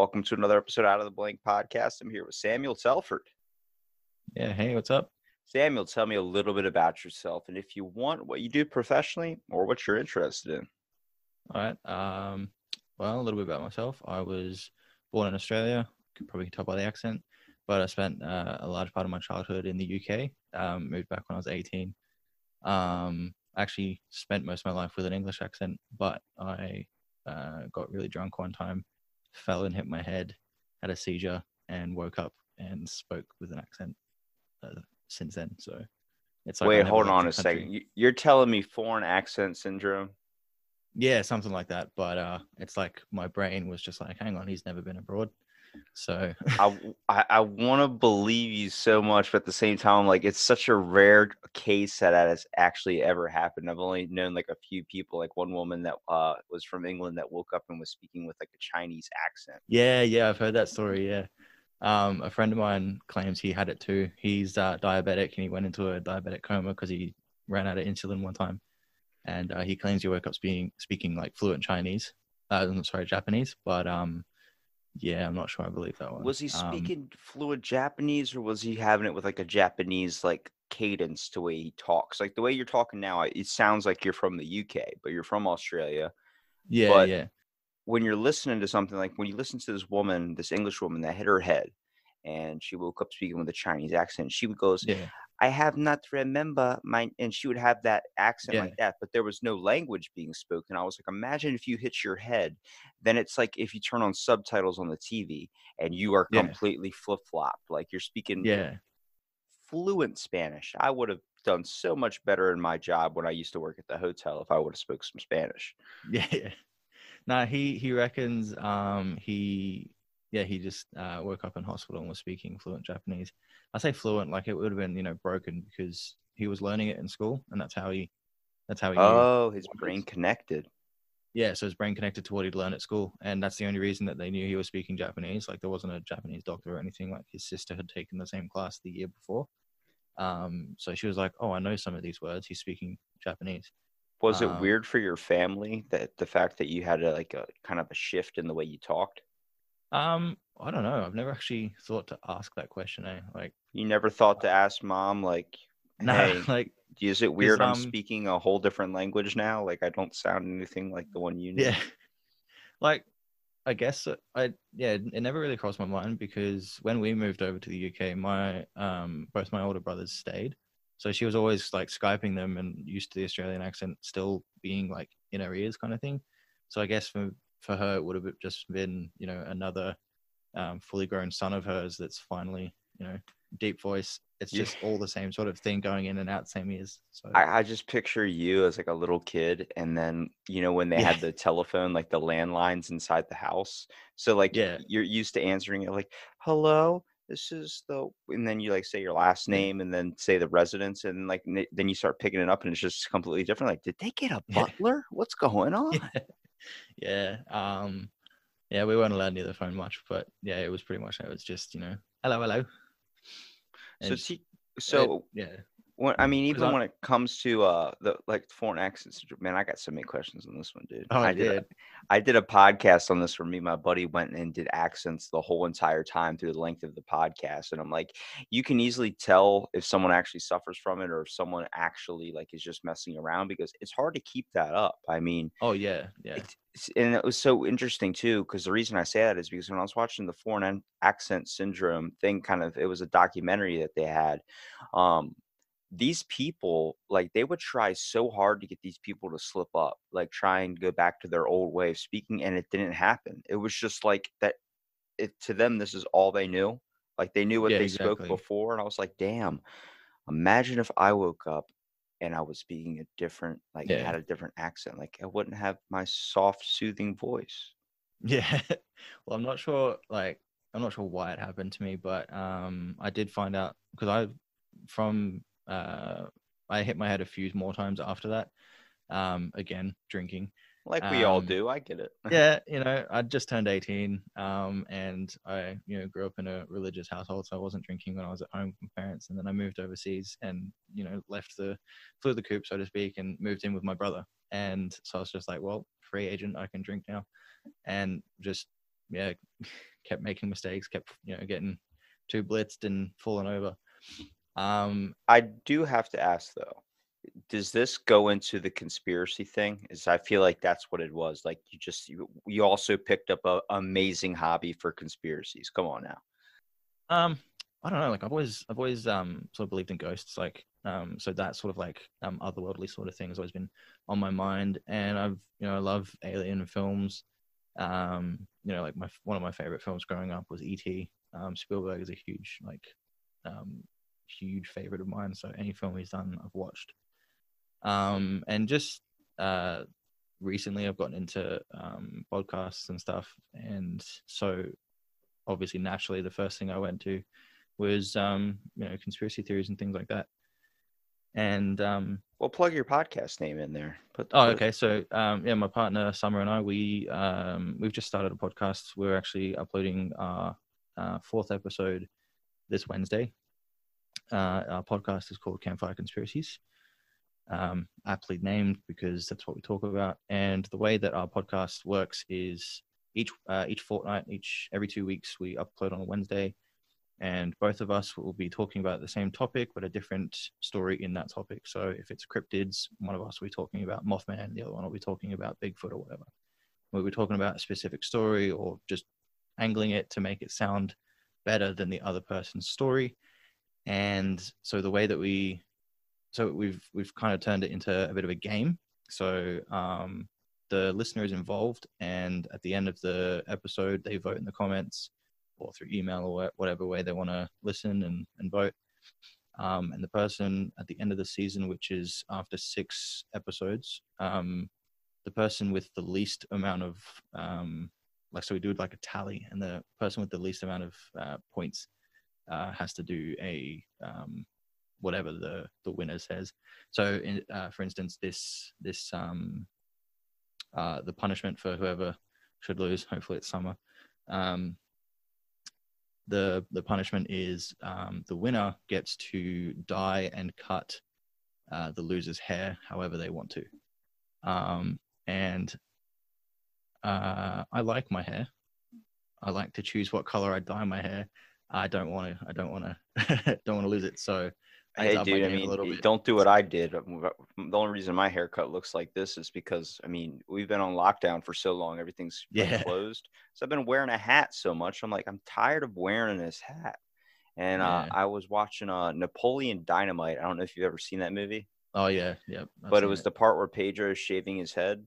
Welcome to another episode out of the Blank Podcast. I'm here with Samuel Telford. Yeah. Hey, what's up? Samuel, tell me a little bit about yourself and if you want what you do professionally or what you're interested in. All right. Um, well, a little bit about myself. I was born in Australia. You can probably tell by the accent, but I spent uh, a large part of my childhood in the UK. Um, moved back when I was 18. Um, actually spent most of my life with an English accent, but I uh, got really drunk one time, fell and hit my head, had a seizure, and woke up and spoke with an accent uh, since then. So it's like Wait, hold on a country. second. You- You're telling me foreign accent syndrome? Yeah, something like that. But uh, it's like my brain was just like, hang on, he's never been abroad. So I, I, I want to believe you so much, but at the same time, like it's such a rare case that has actually ever happened. I've only known like a few people, like one woman that uh, was from England that woke up and was speaking with like a Chinese accent. yeah, yeah, I've heard that story. Yeah. Um, a friend of mine claims he had it too. He's uh, diabetic and he went into a diabetic coma because he ran out of insulin one time. And uh, he claims he woke up speaking speaking like fluent Chinese. Uh, I'm sorry, Japanese. But um, yeah, I'm not sure. I believe that one. Was he Um, speaking fluent Japanese or was he having it with like a Japanese like cadence to way he talks? Like the way you're talking now, it sounds like you're from the UK, but you're from Australia. yeah, but- yeah, When you're listening to something like when you listen to this woman, this English woman that hit her head and she woke up speaking with a Chinese accent, she goes, yeah, I have not remember my and she would have that accent Yeah. like that, but there was no language being spoken. I was like, imagine if you hit your head, then it's like if you turn on subtitles on the TV and you are Yeah. completely flip flopped, like you're speaking yeah. fluent Spanish. I would have done so much better in my job when I used to work at the hotel if I would have spoke some Spanish. Yeah, Now he he reckons um he yeah he just uh, woke up in hospital and was speaking fluent Japanese. I say fluent like it would have been you know broken because he was learning it in school and that's how he that's how he. Oh, his brain connected. yeah so his brain connected to what he'd learned at school and that's the only reason that they knew he was speaking Japanese. Like there wasn't a Japanese doctor or anything. Like his sister had taken the same class the year before. Um, so she was like, "Oh, I know some of these words. He's speaking Japanese." Was it Um, weird for your family that the fact that you had a, like a kind of a shift in the way you talked? Um, I don't know. I've never actually thought to ask that question. Eh? Like, You never thought to ask mom like, no, hey, like is it weird I'm um, speaking a whole different language now? Like I don't sound anything like the one you knew. yeah, like I guess I yeah, it never really crossed my mind because when we moved over to the UK, my um both my older brothers stayed, so she was always like skyping them and used to the Australian accent still being like in her ears kind of thing. So I guess for for her it would have just been you know another um, fully grown son of hers that's finally you know deep voice. It's Yeah. just all the same sort of thing going in and out same ears. So I, I just picture you as like a little kid, and then you know when they had the telephone, like the landlines inside the house. So like Yeah. you're used to answering it like, "Hello, this is the," and then you like say your last name, and then say the residence, and like n- then you start picking it up, and it's just completely different. Like, did they get a Yeah. butler? What's going on? Yeah um yeah we weren't allowed near the phone much but yeah it was pretty much it was just you know hello hello. So And it- so yeah when I mean, even when it comes to uh the like foreign accents, man, I got so many questions on this one, dude. oh I did. a- I did a podcast on this where me and my buddy went and did accents the whole entire time through the length of the podcast. And I'm like, you can easily tell if someone actually suffers from it or if someone actually like is just messing around because it's hard to keep that up. I mean, oh yeah yeah and it was so interesting too because the reason I say that is because when I was watching the foreign accent syndrome thing, kind of it was a documentary that they had. Um, these people like they would try so hard to get these people to slip up like try and go back to their old way of speaking and it didn't happen. It was just like that it to them this is all they knew. Like they knew what Yeah, they spoke before and i was like damn imagine if i woke up and i was speaking a different like Yeah. had a different accent like i wouldn't have my soft soothing voice. Yeah. Well i'm not sure like I'm not sure why it happened to me, but um, I did find out because I from uh, I hit my head a few more times after that. Um, again, drinking. Like we all Um, do. I get it. Yeah, you know, I just turned 18, um, and I, you know, grew up in a religious household, so I wasn't drinking when I was at home with my parents, and then I moved overseas and, you know, left the, flew the coop, so to speak, and moved in with my brother, and so I was just like, well, free agent, I can drink now, and just, yeah, kept making mistakes, kept, you know, getting too blitzed and falling over. Um, I do have to ask though, does this go into the conspiracy thing? Is I feel like that's what it was. Like you just you, you also picked up a amazing hobby for conspiracies. Come on now. Um, I don't know. Like I've always, I've always um sort of believed in ghosts. Like um, so that sort of like um otherworldly sort of thing has always been on my mind. And I've, you know, I love alien films. Um, you know, like my one of my favorite films growing up was E.T. Um, Spielberg is a huge like um huge favorite of mine. So any film he's done, I've watched. Um, and just uh recently I've gotten into um podcasts and stuff, and so obviously naturally the first thing I went to was um, you know conspiracy theories and things like that. And um, Well, plug your podcast name in there. Put oh, put- okay. So um, yeah, my partner Summer and I we um, we've just started a podcast. We're actually uploading our uh, fourth episode this Wednesday. Uh, our podcast is called Campfire Conspiracies. Um, aptly named because that's what we talk about. And the way that our podcast works is each uh, each fortnight, each every two weeks, we upload on a Wednesday, and both of us will be talking about the same topic but a different story in that topic. So if it's cryptids, one of us will be talking about Mothman, the other one will be talking about Bigfoot or whatever. We'll be talking about a specific story or just angling it to make it sound better than the other person's story. And so the way that we so we've we've kind of turned it into a bit of a game. So um, the listener is involved, and at the end of the episode, they vote in the comments or through email or whatever way they want to listen and, and vote. Um, and the person at the end of the season, which is after six episodes, um, the person with the least amount of um, like so we do like a tally, and the person with the least amount of uh, points uh, has to do a um, whatever the the winner says. So, in, uh, for instance, this this um, uh, the punishment for whoever should lose. Hopefully, it's Summer. Um, the the punishment is um, the winner gets to dye and cut uh, the loser's hair however they want to. Um, and uh, I like my hair. I like to choose what color I dye my hair. I don't want to. I don't want to. don't want to lose it. So I Hey, dude. I mean, don't do what I did. The only reason my haircut looks like this is because I mean we've been on lockdown for so long. Everything's Yeah. closed. So I've been wearing a hat so much. I'm like, I'm tired of wearing this hat. And uh, I was watching uh, Napoleon Dynamite. I don't know if you've ever seen that movie. Oh yeah, yeah. I've but it was the part where Pedro is shaving his head.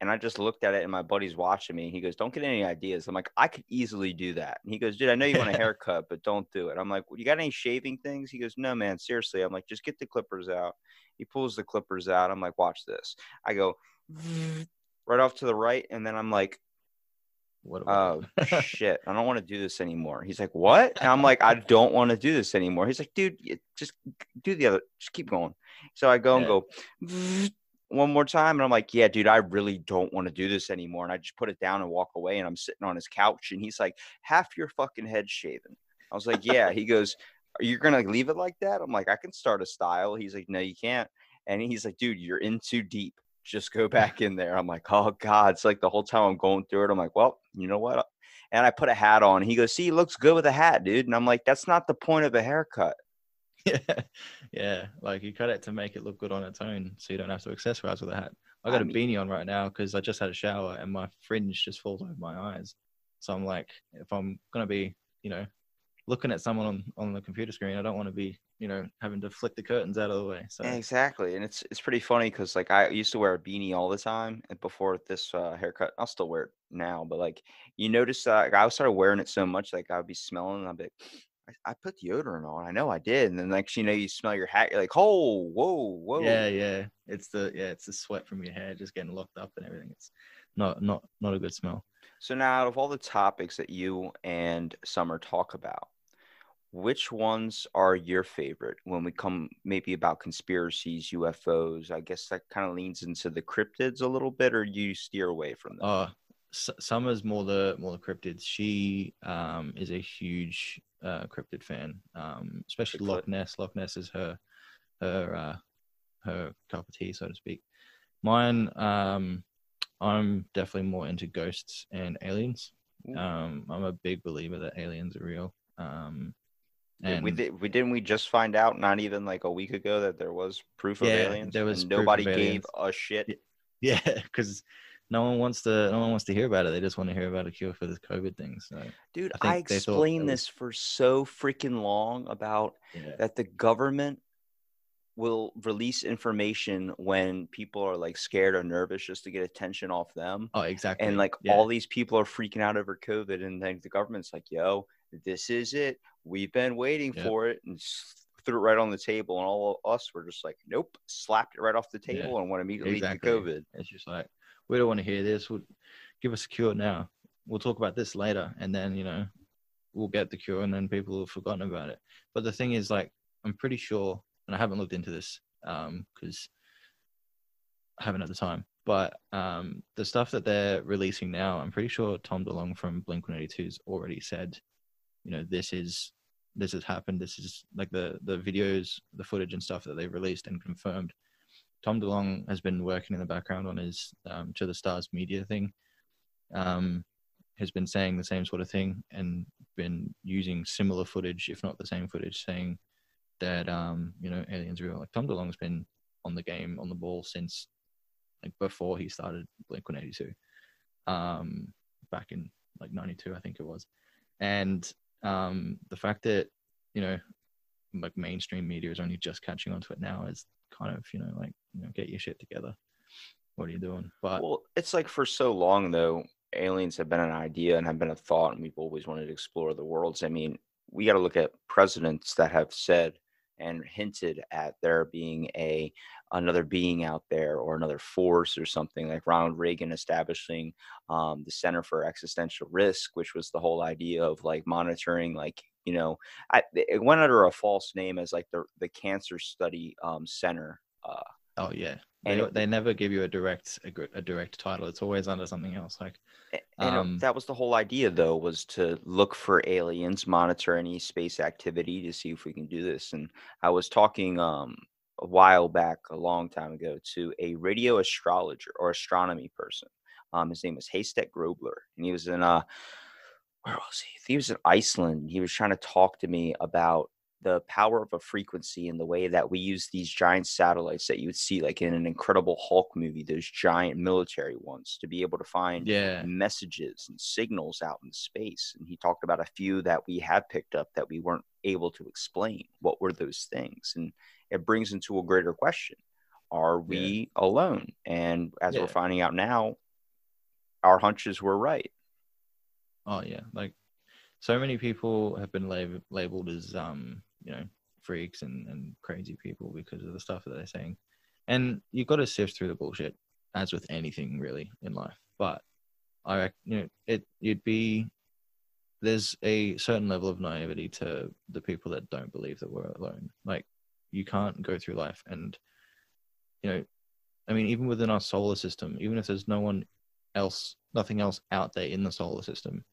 And I just looked at it and my buddy's watching me. He goes, Don't get any ideas. I'm like, I could easily do that. And he goes, Dude, I know you want a haircut, but don't do it. I'm like, well, You got any shaving things? He goes, No, man, seriously. I'm like, Just get the clippers out. He pulls the clippers out. I'm like, Watch this. I go right off to the right. And then I'm like, What Oh shit, I don't want to do this anymore. He's like, What? And I'm like, I don't want to do this anymore. He's like, Dude, just do the other, just keep going. So I go and go one more time. And I'm like, Yeah, dude, I really don't want to do this anymore. And I just put it down and walk away. And I'm sitting on his couch and he's like, Half your fucking head shaven. I was like, Yeah. He goes, Are you gonna leave it like that? I'm like, I can start a style. He's like, No, you can't. And he's like, Dude, you're in too deep. Just go back in there. I'm like, oh God. It's like the whole time I'm going through it. I'm like, well, you know what? And I put a hat on. He goes, see, it looks good with a hat, dude. And I'm like, that's not the point of a haircut. Yeah, yeah. Like you cut it to make it look good on its own, so you don't have to accessorize with a hat. I got I a mean- beanie on right now because I just had a shower and my fringe just falls over my eyes. So I'm like, if I'm gonna be, you know, looking at someone on, on the computer screen, I don't want to be, you know, having to flick the curtains out of the way. So Exactly. And it's it's pretty funny because like I used to wear a beanie all the time before this uh, haircut. I'll still wear it now, but like you notice uh, I started wearing it so much, like I would be smelling and I'd be like, I, I put deodorant on. I know I did. And then next you know you smell your hat, you're like, oh, whoa, whoa. yeah, yeah. It's the yeah, it's the sweat from your hair just getting locked up and everything. It's not not not a good smell. So now, out of all the topics that you and Summer talk about, which ones are your favorite when we come maybe about conspiracies, UFOs? I guess that kind of leans into the cryptids a little bit, or do you steer away from them. Uh, Summer's more the more the cryptids. She um is a huge uh cryptid fan. Um, especially. Loch Ness. Loch Ness is her her uh her cup of tea, so to speak. Mine, um, I'm definitely more into ghosts and aliens. Um, I'm a big believer that aliens are real. Um, Did we, did, we didn't we just find out not even like a week ago that there was proof of Yeah, aliens there was and of nobody gave aliens. a shit. Yeah. Yeah, because no one wants to. No one wants to hear about it. They just want to hear about a cure for this COVID thing. So Dude, I I, think they thought explained was- this for so freaking long about yeah, that the government will release information when people are like scared or nervous just to get attention off them. oh exactly. And like yeah. all these people are freaking out over COVID, and then the government's like, "Yo, this is it. We've been waiting Yep. for it," and threw it right on the table. And all of us were just like, "Nope," slapped it right off the Yeah, table and went immediately exactly. to COVID. It's just like we don't want to hear this. We'll give us a cure now. We'll talk about this later, and then you know we'll get the cure, and then people have forgotten about it. But the thing is, like, I'm pretty sure, and I haven't looked into this because I haven't had the time. But um, the stuff that they're releasing now, I'm pretty sure Tom DeLonge from Blink 182's already said, you know, this is this has happened. This is like the the videos, the footage and stuff that they've released and confirmed. Tom DeLonge has been working in the background on his um, To the Stars media thing. Um, has been saying the same sort of thing and been using similar footage, if not the same footage, saying that um, you know aliens real. Like Tom DeLonge's been on the game, on the ball since like before he started Blink 182, um, back in like '92, I think it was. And um, the fact that you know like mainstream media is only just catching onto it now is kind of you know like you know get your shit together. What are you doing? But Well, it's like for so long though, aliens have been an idea and have been a thought, and we've always wanted to explore the worlds. I mean, we got to look at presidents that have said and hinted at there being a another being out there or another force or something like Ronald Reagan establishing um, the Center for Existential Risk, which was the whole idea of like monitoring, like you know, I, it went under a false name as like the the Cancer Study um, Center. Uh, oh yeah, and they, it- they never give you a direct a, a direct title. It's always under something else. Like And Um, that was the whole idea, though, was to look for aliens, monitor any space activity to see if we can do this. And I was talking um, a while back, a long time ago, to a radio astrologer or astronomy person. Um, his name was Haystack Grobler, and he was in uh, where was he? He was in Iceland. He was trying to talk to me about the power of a frequency and the way that we use these giant satellites that you would see like in an incredible hulk movie those giant military ones to be able to find yeah, messages and signals out in space. And he talked about a few that we have picked up that we weren't able to explain. What were those things? And it brings into a greater question Are we alone? And as Yeah. we're finding out now, our hunches were right. Oh yeah, like so many people have been lab- labeled as um, you know, freaks and, and crazy people because of the stuff that they're saying. And you've got to sift through the bullshit, as with anything really in life. But I, you know, it you'd be there's a certain level of naivety to the people that don't believe that we're alone. Like you can't go through life and, you know, I mean, even within our solar system, even if there's no one else, nothing else out there in the solar system,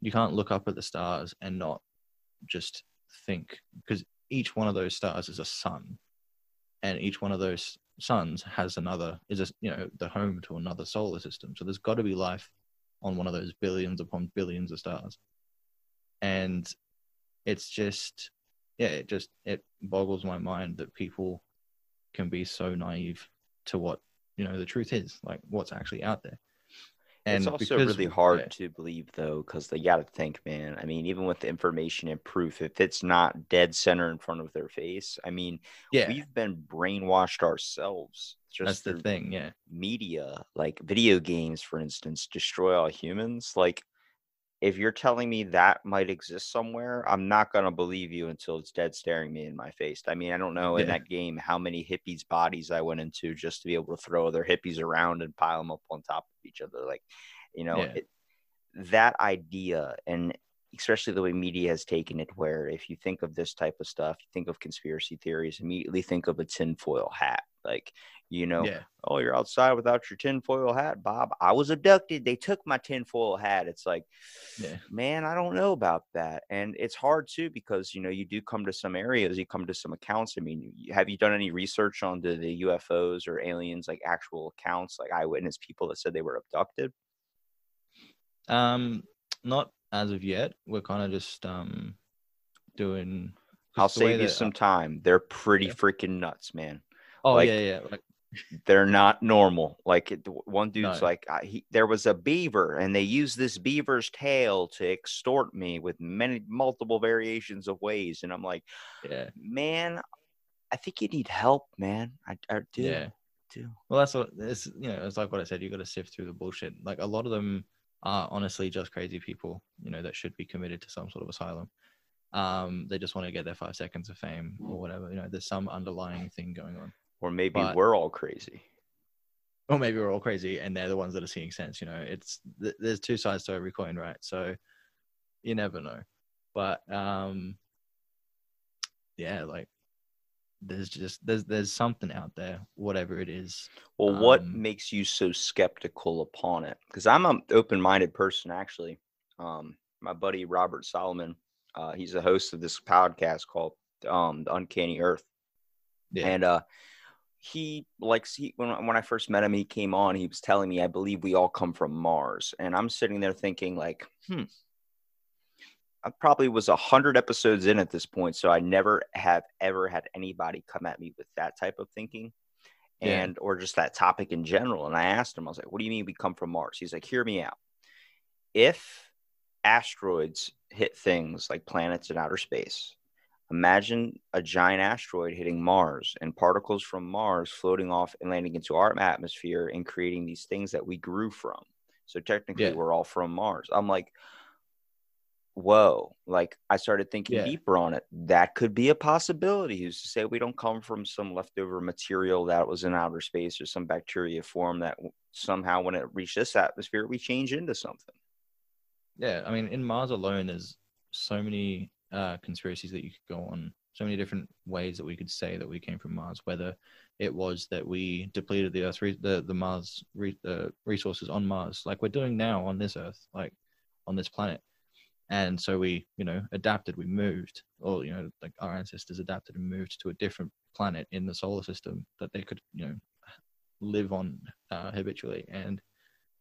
you can't look up at the stars and not just think because each one of those stars is a sun and each one of those suns has another is a you know the home to another solar system. So there's got to be life on one of those billions upon billions of stars. And it's just yeah it just it boggles my mind that people can be so naive to what you know the truth is like what's actually out there it's also because- really hard yeah. to believe, though, because they got to think, man. I mean, even with the information and proof, if it's not dead center in front of their face, I mean, yeah we've been brainwashed ourselves. Just that's the thing yeah media, like video games, for instance, destroy all humans. Like, if you're telling me that might exist somewhere, I'm not gonna believe you until it's dead staring me in my face. I mean, I don't know in that game how many hippies' bodies I went into just to be able to throw other hippies around and pile them up on top of each other. Like, you know, Yeah. it, that idea and especially the way media has taken it where if you think of this type of stuff you think of conspiracy theories immediately think of a tinfoil hat. Like you know Yeah. oh you're outside without your tinfoil hat bob. I was abducted. They took my tinfoil hat. It's like Yeah. man i don't know about that. And it's hard too because you know you do come to some areas you come to some accounts. I mean have you done any research on the, the ufos or aliens like actual accounts like eyewitness people that said they were abducted? Um, not as of yet. We're kind of just um doing. i'll save you that- some time they're pretty Yeah. freaking nuts man Oh like- yeah, yeah. Like they're not normal. Like one dude's No. like, I, he, there was a beaver, and they used this beaver's tail to extort me with many multiple variations of ways, and I'm like, yeah, man, I think you need help, man. I, I do, yeah. do. Well, that's what it's. You know, it's like what I said. You got to sift through the bullshit. Like a lot of them are honestly just crazy people. You know, that should be committed to some sort of asylum. Um, they just want to get their five seconds of fame or whatever. You know, there's some underlying thing going on. Or maybe But- we're all crazy. or maybe we're all crazy and they're the ones that are seeing sense you know it's th- there's two sides to every coin right so you never know but um yeah like there's just there's there's something out there whatever it is Well, what Um, makes you so skeptical upon it? Because I'm an open-minded person, actually. Um, my buddy Robert Solomon, uh, he's a host of this podcast called um, The Uncanny Earth. yeah And uh, he likes he when when I first met him, he came on. He was telling me, I believe we all come from Mars, and I'm sitting there thinking, like, hmm. I probably was a hundred episodes in at this point, so I never have ever had anybody come at me with that type of thinking, Yeah. and or just that topic in general. And I asked him, I was like, "What do you mean we come from Mars?" He's like, "Hear me out. If asteroids hit things like planets in outer space, Imagine a giant asteroid hitting Mars and particles from Mars floating off and landing into our atmosphere and creating these things that we grew from. So technically, Yeah. we're all from Mars. I'm like, whoa. Like, I started thinking Yeah. deeper on it. That could be a possibility. Who's to say we don't come from some leftover material that was in outer space or some bacteria form that somehow, when it reached this atmosphere, we change into something. yeah i mean in mars alone there's so many uh conspiracies that you could go on so many different ways that we could say that we came from mars whether it was that we depleted the earth re- the the mars re- the resources on mars like we're doing now on this earth like on this planet and so we you know adapted we moved or you know like our ancestors adapted and moved to a different planet in the solar system that they could you know live on uh, habitually and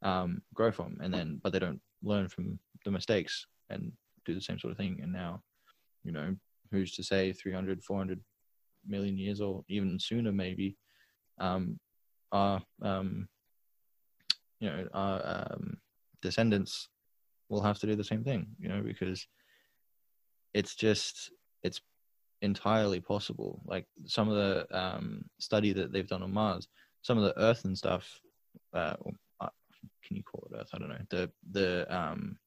um, grow from. And then but they don't learn from the mistakes and do the same sort of thing. And now you know who's to say 300 400 million years or even sooner maybe um our um you know our um descendants will have to do the same thing you know because it's just it's entirely possible. Like some of the um study that they've done on mars some of the earth and stuff uh uh, can you call it earth? I don't know. The the um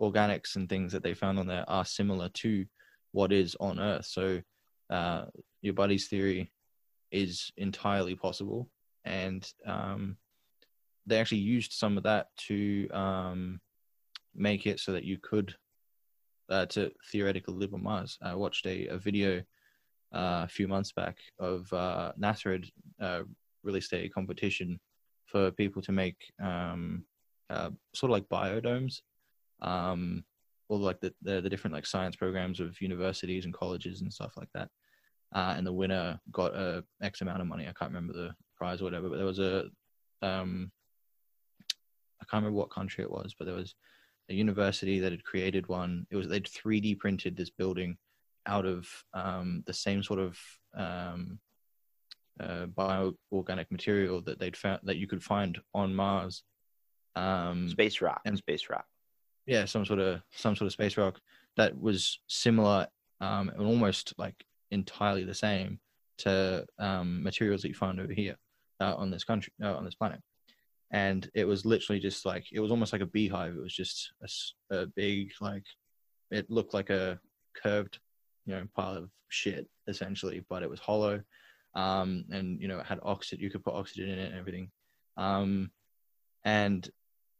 organics and things that they found on there are similar to what is on earth. So uh your buddy's theory is entirely possible. And um they actually used some of that to um make it so that you could uh, to theoretically live on Mars. I watched a, a video uh, a few months back of uh, NASA had uh, released a competition for people to make um, uh, sort of like biodomes, um, or like the, the the different like science programs of universities and colleges and stuff like that. Uh, and the winner got a X amount of money. I can't remember the prize or whatever, but there was a um, I can't remember what country it was, but there was a university that had created one. It was they'd 3D printed this building out of um, the same sort of um, uh, bioorganic material that they'd found that you could find on Mars. Um, Space rock. and- space rock. yeah, some sort of some sort of space rock that was similar um, and almost like entirely the same to um, materials that you find over here uh, on this country uh, on this planet. And it was literally just like it was almost like a beehive. It was just a big like it looked like a curved you know pile of shit essentially, but it was hollow. Um, and you know it had oxygen. You could put oxygen in it and everything. Um, and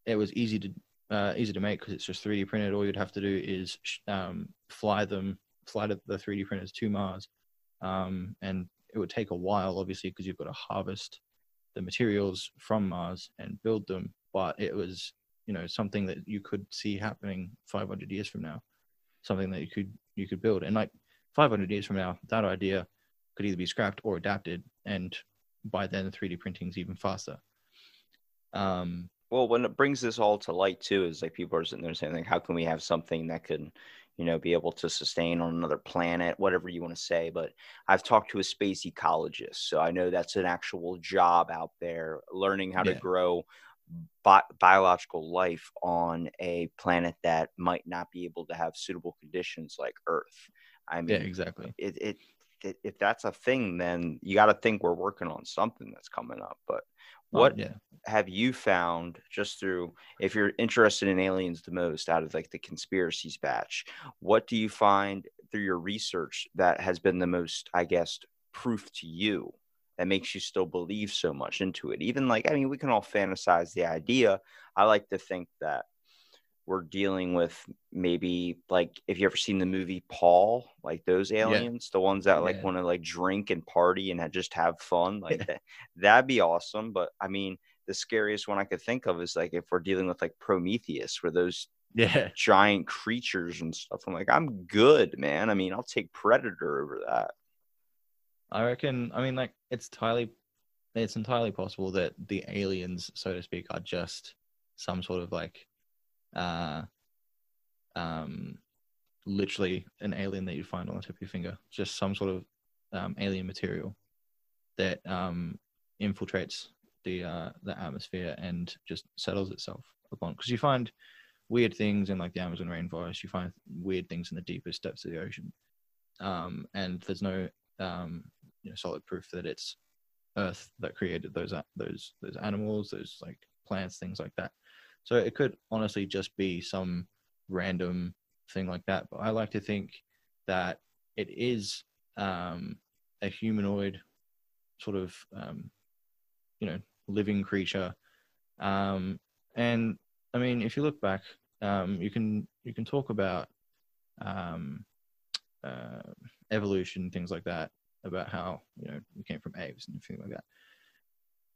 it was easy to uh, easy to make because it's just 3D printed. All you'd have to do is um, fly them, fly the the 3D printers to Mars, um, and it would take a while, obviously, because you've got to harvest the materials from Mars and build them. But it was, you know, something that you could see happening 500 years from now, something that you could you could build, and like 500 years from now, that idea could either be scrapped or adapted, and by then 3D printing is even faster. Um, Well, when it brings this all to light too, is like people are sitting there saying, like, how can we have something that could, you know, be able to sustain on another planet, whatever you want to say. But I've talked to a space ecologist, so I know that's an actual job out there, learning how to grow bi- biological life on a planet that might not be able to have suitable conditions like Earth. I mean, yeah, exactly. it, it if that's a thing, then you got to think we're working on something that's coming up. But Oh, what yeah. have you found just through if you're interested in aliens the most out of like the conspiracies batch what do you find through your research that has been the most i guess proof to you that makes you still believe so much into it even like i mean we can all fantasize the idea i like to think that we're dealing with maybe like if you ever seen the movie paul like those aliens the ones that like Yeah. want to like drink and party and just have fun like that that'd be awesome but i mean the scariest one i could think of is like if we're dealing with like prometheus where those Yeah. giant creatures and stuff i'm like i'm good man i mean i'll take predator over that I reckon. I mean, like it's entirely, it's entirely possible that the aliens, so to speak, are just some sort of like, uh, um, literally an alien that you find on the tip of your finger, just some sort of um, alien material that um, infiltrates the uh, the atmosphere and just settles itself upon. Because you find weird things in like the Amazon rainforest, you find weird things in the deepest depths of the ocean, um, and there's no um, you know solid proof that it's Earth that created those a- those those animals, those like plants, things like that. So it could honestly just be some random thing like that. But I like to think that it is um, a humanoid sort of um, you know living creature. Um, and I mean, if you look back, um, you can you can talk about um, uh, evolution, things like that, about how you know we came from apes and everything like that.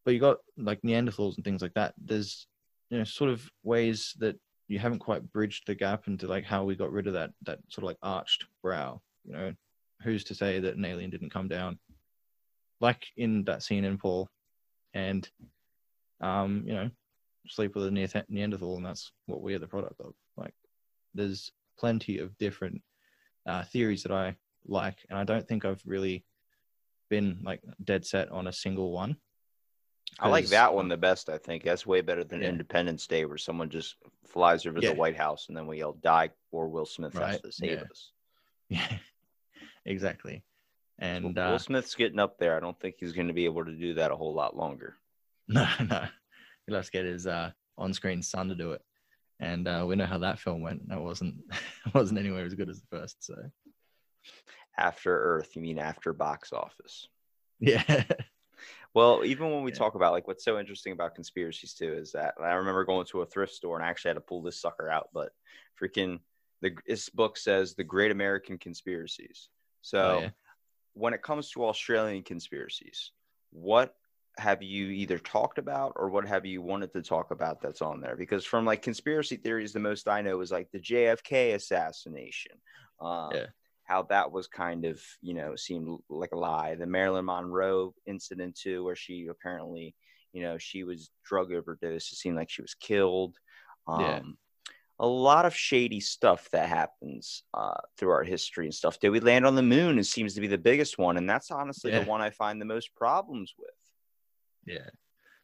But you got like Neanderthals and things like that. There's you know sort of ways that you haven't quite bridged the gap into like how we got rid of that that sort of like arched brow. You know, who's to say that an alien didn't come down, like in that scene in Paul, and um, you know, sleep with a Neanderth- Neanderthal, and that's what we're the product of. Like, there's plenty of different uh, theories that I like, and I don't think I've really been like dead set on a single one. I like that one um, the best i think that's way better than Yeah. independence day where someone just flies over Yeah. the white house and then we all die or will smith has to save yeah. us Yeah, exactly. And will uh, smith's getting up there i don't think he's going to be able to do that a whole lot longer no, no, he'll have to get his uh, on-screen son to do it. And uh, we know how that film went. That wasn't wasn't anywhere as good as the first. So after earth you mean after box office yeah, Well, even when we Yeah. talk about like what's so interesting about conspiracies too is that I remember going to a thrift store and I actually had to pull this sucker out, but freaking the this book says the Great American Conspiracies. So Oh, yeah. when it comes to Australian conspiracies, what have you either talked about or what have you wanted to talk about that's on there? Because from like conspiracy theories, the most I know is like the JFK assassination. Um, Yeah. How that was kind of, you know, seemed like a lie. The Marilyn Monroe incident too, where she apparently, you know, she was drug overdose. It seemed like she was killed. Um, Yeah. a lot of shady stuff that happens uh, through our history and stuff. Did we land on the moon? It seems to be the biggest one, and that's honestly Yeah. the one I find the most problems with. Yeah.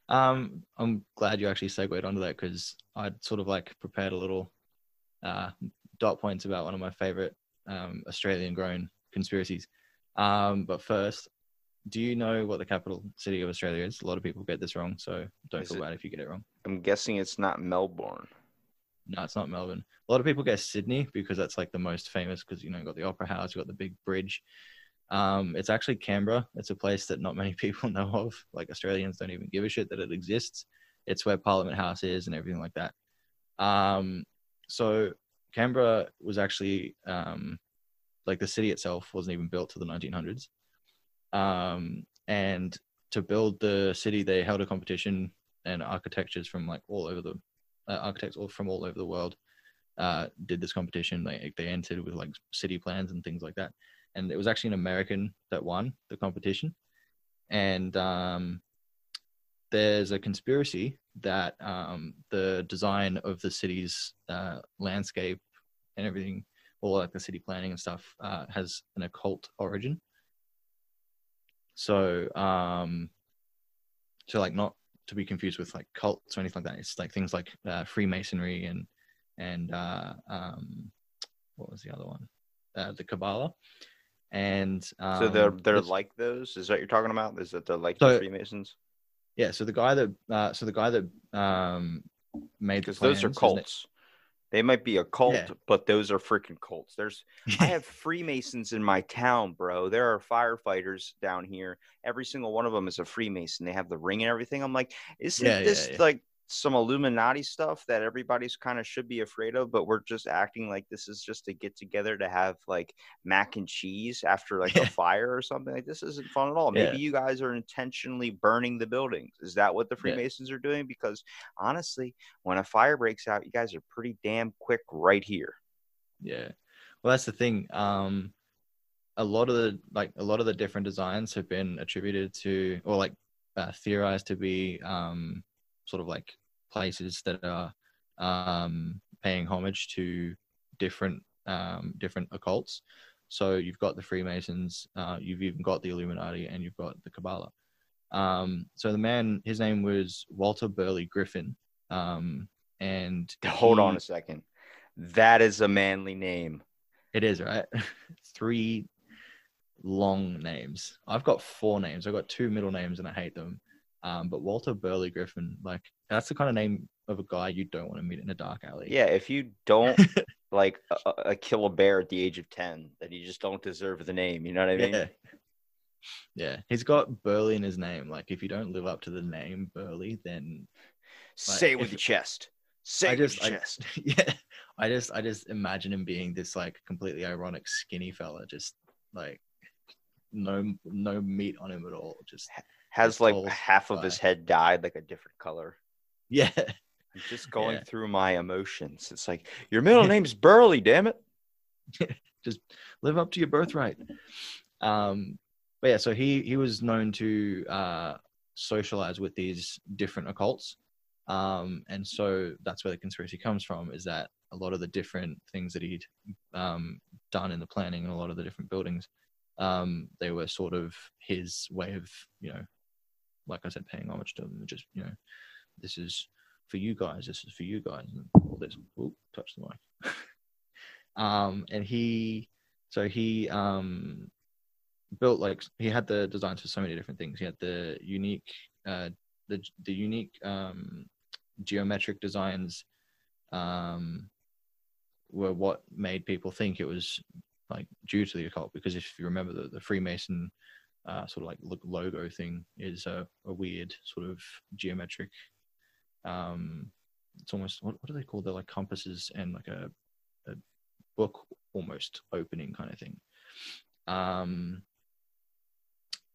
Um, I'm glad you actually segued onto that because I'd sort of like prepared a little uh, dot points about one of my favorite um, Australian grown conspiracies. Um, but first, do you know what the capital city of Australia is? A lot of people get this wrong, so don't Is feel it- bad if you get it wrong. I'm guessing it's not Melbourne. No, it's not Melbourne. A lot of people guess Sydney because that's like the most famous because you know you got the Opera House, you got the big bridge. Um, it's actually Canberra. It's a place that not many people know of. Like Australians don't even give a shit that it exists. It's where Parliament House is and everything like that. Um, so Canberra was actually um, like the city itself wasn't even built to the 1900s. Um, and to build the city, they held a competition, and architectures from like all over the uh, architects all from all over the world uh, did this competition. They they entered with like city plans and things like that, and it was actually an American that won the competition. And um, there's a conspiracy that um, the design of the city's uh, landscape and everything, all like the city planning and stuff, uh, has an occult origin. So, um, so like not to be confused with like cults or anything like that. It's like things like uh, Freemasonry and and uh, um, what was the other one? Uh, the Kabbalah. And um, so they're they're like those. Is that you're talking about? Is that they're like So- the Freemasons? yeah. So the guy that uh, so the guy that um, made the Because those are cults. They might be a cult, Yeah. but those are freaking cults. There's I have Freemasons in my town, bro. There are firefighters down here. Every single one of them is a Freemason. They have the ring and everything. I'm like, isn't Yeah, this yeah. like some Illuminati stuff that everybody's kind of should be afraid of? But we're just acting like this is just a get together to have like mac and cheese after like Yeah. a fire or something. Like this isn't fun at all. Yeah. Maybe you guys are intentionally burning the buildings. Is that what the Yeah. Freemasons are doing? Because honestly, when a fire breaks out, you guys are pretty damn quick right here. Yeah. Well, that's the thing. Um, a lot of the like a lot of the different designs have been attributed to or like uh, theorized to be um, sort of like places that are um, paying homage to different um, different occults. So you've got the Freemasons, uh, you've even got the Illuminati, and you've got the Kabbalah. Um, so the man, his name was Walter Burley Griffin, um, and Hold on a second. That is a manly name. It is right. Three long names. I've got four names. I've got two middle names, and I hate them. Um, but Walter Burley Griffin, like that's the kind of name of a guy you don't want to meet in a dark alley. Yeah, if you don't like a, a kill a bear at the age of 10, then you just don't deserve the name. You know what I mean? yeah. Yeah, he's got Burley in his name. Like, if you don't live up to the name Burley, then Say it if- with your chest. Say I it with just, your I, chest. yeah, I just, I just imagine him being this like completely ironic skinny fella, just like no, no meat on him at all. Just Has like half of his head dyed like a different color. yeah, I'm just going Yeah. through my emotions. It's like, your middle name's Burley, damn it. just live up to your birthright. Um, but yeah, so he he was known to uh, socialize with these different occults, um, and so that's where the conspiracy comes from. Is that a lot of the different things that he'd um, done in the planning and a lot of the different buildings, um, they were sort of his way of you know, like I said, paying homage to them. Just you know, this is for you guys. This is for you guys. And all this. Oop, touch the mic. um, and he so he um built like he had the designs for so many different things he had the unique uh the the unique um geometric designs um were what made people think it was like due to the occult because if you remember the, the freemason uh, sort of like logo thing is a, a weird sort of geometric um it's almost what, what do they call the like compasses and like a, a book almost opening kind of thing. Um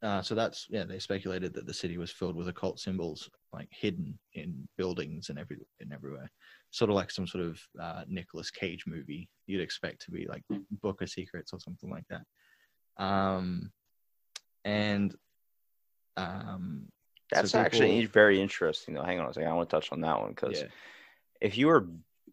uh, so that's yeah they speculated that the city was filled with occult symbols like hidden in buildings and every and everywhere. Sort of like some sort of uh, Nicolas Cage movie you'd expect to be like Book of Secrets or something like that. Um and um so That's actually very interesting, though. Hang on a second. I want to touch on that one because yeah. if you were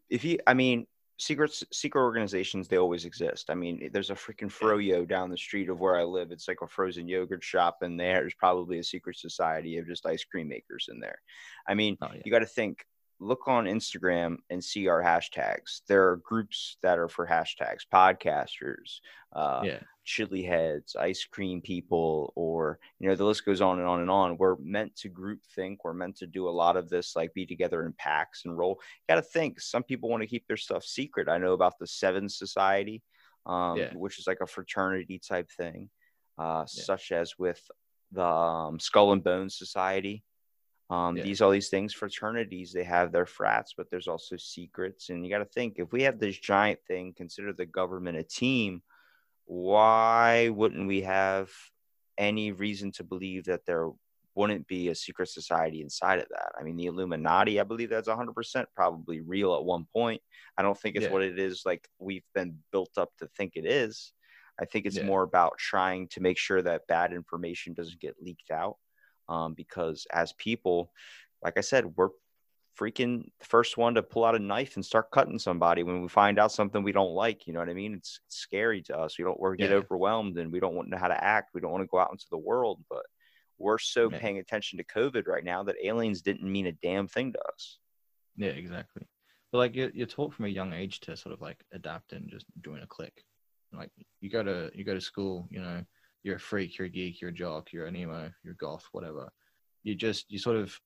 if you i mean secrets secret organizations they always exist. I mean there's a freaking froyo down the street of where i live. It's like a frozen yogurt shop and there's probably a secret society of just ice cream makers in there. I mean oh yeah. you got to think look on instagram and see our hashtags there are groups that are for hashtags podcasters uh, yeah chili heads, ice cream people, or you know, the list goes on and on and on. We're meant to group think. We're meant to do a lot of this, like be together in packs and roll. Got to think. Some people want to keep their stuff secret. I know about the Seven Society, um, Yeah. which is like a fraternity type thing, uh, Yeah. such as with the um, Skull and Bones Society. Um, Yeah. These all these things, fraternities, they have their frats, but there's also secrets. And you got to think if we have this giant thing, consider the government a team. Why wouldn't we have any reason to believe that there wouldn't be a secret society inside of that? I mean, the Illuminati, I believe that's 100% probably real at one point. I don't think it's Yeah. what it is like we've been built up to think it is. I think it's Yeah. more about trying to make sure that bad information doesn't get leaked out. Um, because as people, like I said, we're freaking the first one to pull out a knife and start cutting somebody when we find out something we don't like. You know what I mean? It's, it's scary to us. We don't we get Yeah. overwhelmed and we don't want to know how to act. We don't want to go out into the world, but we're so paying attention to COVID right now that aliens didn't mean a damn thing to us. Yeah, exactly. But like you're, you're taught from a young age to sort of like adapt and just join a clique. Like you go to you go to school, you know, you're a freak, you're a geek, you're a jock, you're an emo, you're a goth, whatever. You just you sort of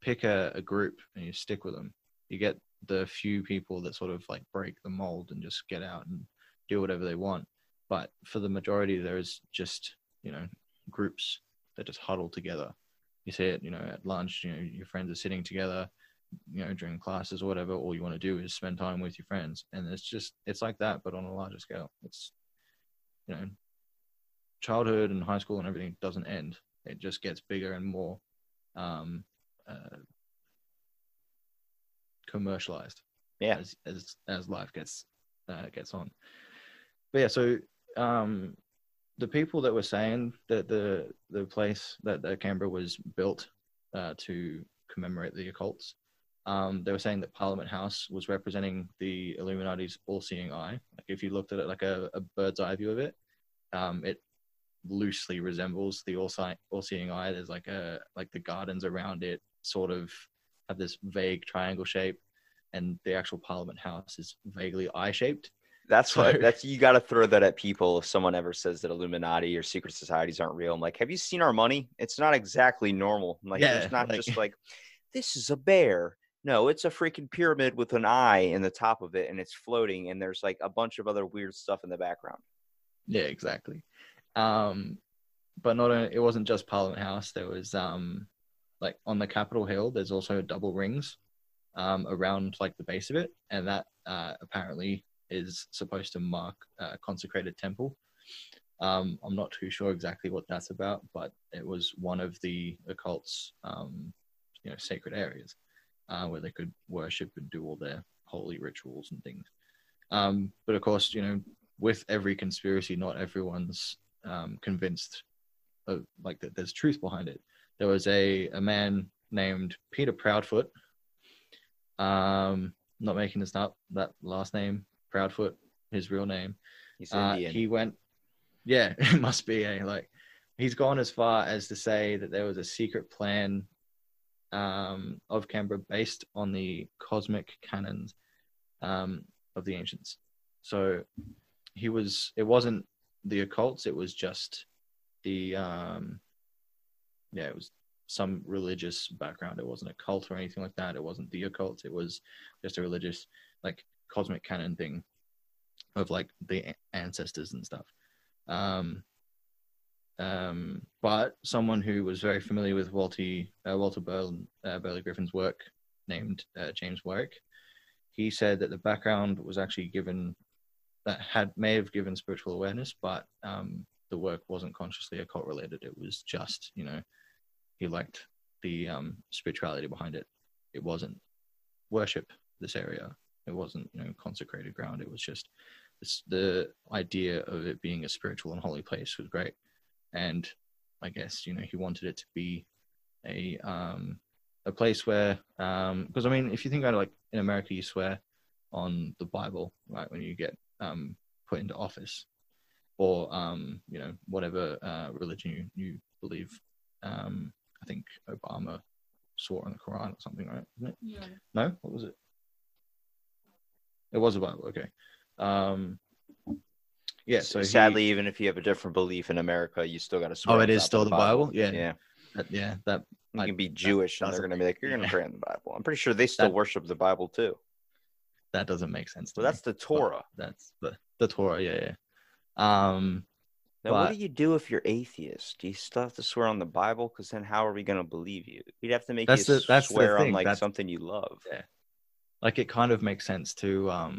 pick a, a group and you stick with them. You get the few people that sort of like break the mold and just get out and do whatever they want. But for the majority, there's just you know groups that just huddle together. You see it, you know, at lunch. You know, your friends are sitting together you know during classes or whatever all you want to do is spend time with your friends and it's just it's like that but on a larger scale it's you know childhood and high school and everything doesn't end it just gets bigger and more um uh, commercialized Yeah. as as as life gets uh, gets on but yeah so um the people that were saying that the the place that, that canberra was built uh, to commemorate the occults um, they were saying that Parliament House was representing the Illuminati's all-seeing eye. Like if you looked at it like a, a bird's eye view of it, um, it loosely resembles the all-si- all-seeing eye. There's like a like the gardens around it sort of have this vague triangle shape, and the actual Parliament House is vaguely eye-shaped. That's what that's you got to throw that at people if someone ever says that Illuminati or secret societies aren't real. I'm like, have you seen our money? It's not exactly normal. I'm like, Yeah, it's not like- just like this is a bear. No, it's a freaking pyramid with an eye in the top of it and it's floating and there's like a bunch of other weird stuff in the background. Yeah, exactly. Um, but not it wasn't just Parliament House. There was um, like on the Capitol Hill. There's also double rings um, around like the base of it, and that uh, apparently is supposed to mark a consecrated temple. Um, I'm not too sure exactly what that's about, but it was one of the occult's um, you know sacred areas uh, where they could worship and do all their holy rituals and things. Um, but of course, you know, with every conspiracy, not everyone's um, convinced of like that there's truth behind it. There was a, a man named Peter Proudfoot. Um, not making this up. That last name, Proudfoot, his real name. He's Uh, Indian. he went, yeah, it must be a like. He's gone as far as to say that there was a secret plan um, of Canberra based on the cosmic canons um, of the ancients. So he was. It wasn't the occults. It was just the. Um, yeah, it was some religious background. It wasn't a cult or anything like that. It wasn't the occult. It was just a religious, like cosmic canon thing of like the ancestors and stuff. Um, um, but someone who was very familiar with Walter uh, Walter uh, Burley Griffin's work, named uh, James Weirick, he said that the background was actually given that had may have given spiritual awareness, but um, the work wasn't consciously occult related. It was just you know he liked the um, spirituality behind it. It wasn't worship this area. It wasn't you know consecrated ground. It was just this, the idea of it being a spiritual and holy place was great, and I guess you know he wanted it to be a um, a place where um because I mean if you think about it like in America you swear on the Bible right when you get um put into office or um you know whatever uh, religion you, you believe um I think Obama swore on the Quran or something right isn't it Yeah. no what was it it was a Bible okay um yeah so he- sadly, even if you have a different belief in America, you still got to swear. Oh, it is still the Bible? Yeah. yeah. that, yeah that You I- can be Jewish, and they're going to be like, "You're going to pray in the Bible." I'm pretty sure they still That- worship the Bible too. That doesn't make sense to So me. that's the Torah. that's the the Torah. Yeah, yeah. Um, Then what do you do if you're atheist? Do you still have to swear on the Bible? Because then how are we going to believe you? We'd have to make you the- swear on like that's- something you love. Yeah. like it kind of makes sense to um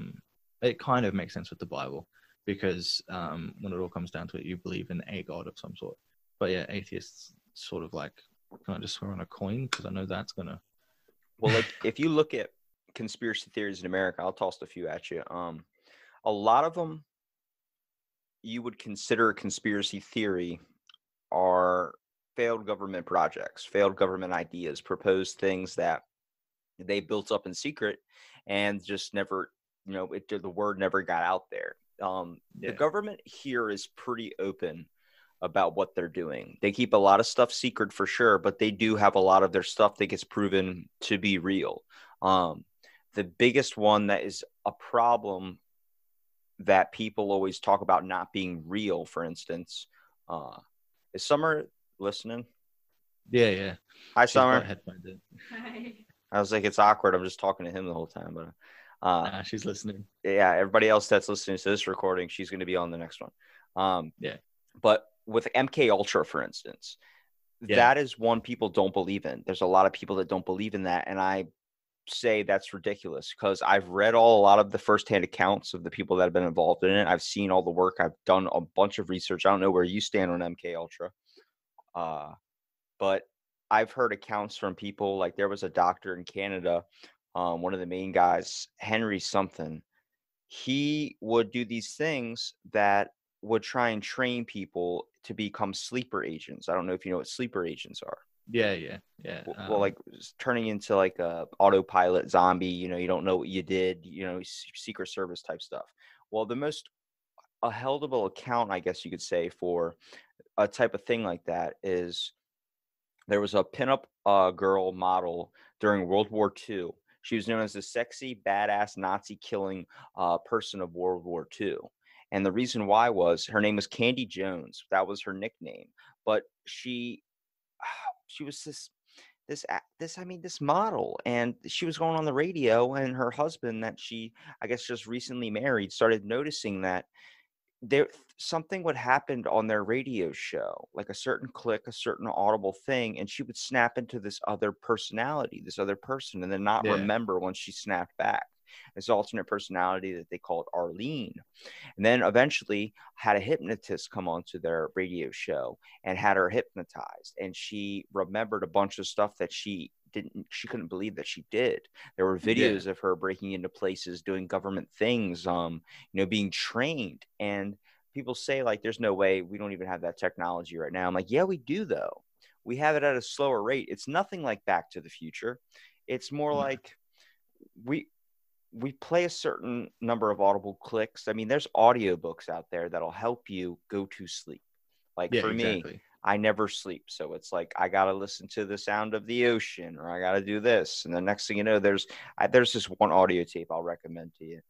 it kind of makes sense with the bible because um when it all comes down to it you believe in a god of some sort but yeah atheists sort of like can i just swear on a coin because i know that's gonna Well, like if you look at conspiracy theories in America, I'll toss a few at you. Um, a lot of them you would consider a conspiracy theory are failed government projects, failed government ideas, proposed things that they built up in secret and just never, you know, it the word never got out there. Um, Yeah. The government here is pretty open about what they're doing. They keep a lot of stuff secret for sure, but they do have a lot of their stuff that gets proven to be real. Um, the biggest one that is a problem that people always talk about not being real, for instance, uh, is Summer listening? yeah yeah Hi, Summer. Hi. I was like, it's awkward. I'm just talking to him the whole time, but uh, Nah, she's listening yeah, everybody else that's listening to this recording, she's going to be on the next one. Um, Yeah. But with MK Ultra, for instance, Yeah. that is one people don't believe in. There's a lot of people that don't believe in that, and I say that's ridiculous because I've read all a lot of the firsthand accounts of the people that have been involved in it. I've seen all the work. I've done a bunch of research. I don't know where you stand on MK Ultra, uh, but I've heard accounts from people like there was a doctor in Canada, um, one of the main guys, Henry something. He would do these things that would try and train people to become sleeper agents. I don't know if you know what sleeper agents are. Yeah yeah yeah W- um, well, like turning into like a autopilot zombie. You know, you don't know what you did. You know, Secret Service type stuff. Well, the most a heldable account, I guess you could say, for a type of thing like that is there was a pinup uh, girl model during World War II. She was known as the sexy, badass, Nazi killing uh, person of World War II. And the reason why was her name was Candy Jones. That was her nickname. But she, she was this, this, this. I mean, this model, and she was going on the radio. And her husband, that she, I guess, just recently married, started noticing that there something would happen on their radio show like a certain click a certain audible thing and she would snap into this other personality this other person and then not Yeah. remember once she snapped back this alternate personality that they called arlene. And then eventually had a hypnotist come onto their radio show and had her hypnotized. And she remembered a bunch of stuff that she didn't she couldn't believe that she did. There were Yeah. videos of her breaking into places doing government things um you know being trained. And people say like there's no way we don't even have that technology right now. I'm like yeah we do though. We have it at a slower rate. It's nothing like back to the future. It's more No. like we we play a certain number of audible clicks i mean there's audiobooks out there that'll help you go to sleep like yeah for me I never sleep. So it's like I gotta listen to the sound of the ocean, or I gotta do this. And the next thing you know, there's I, there's this one audio tape I'll recommend to you.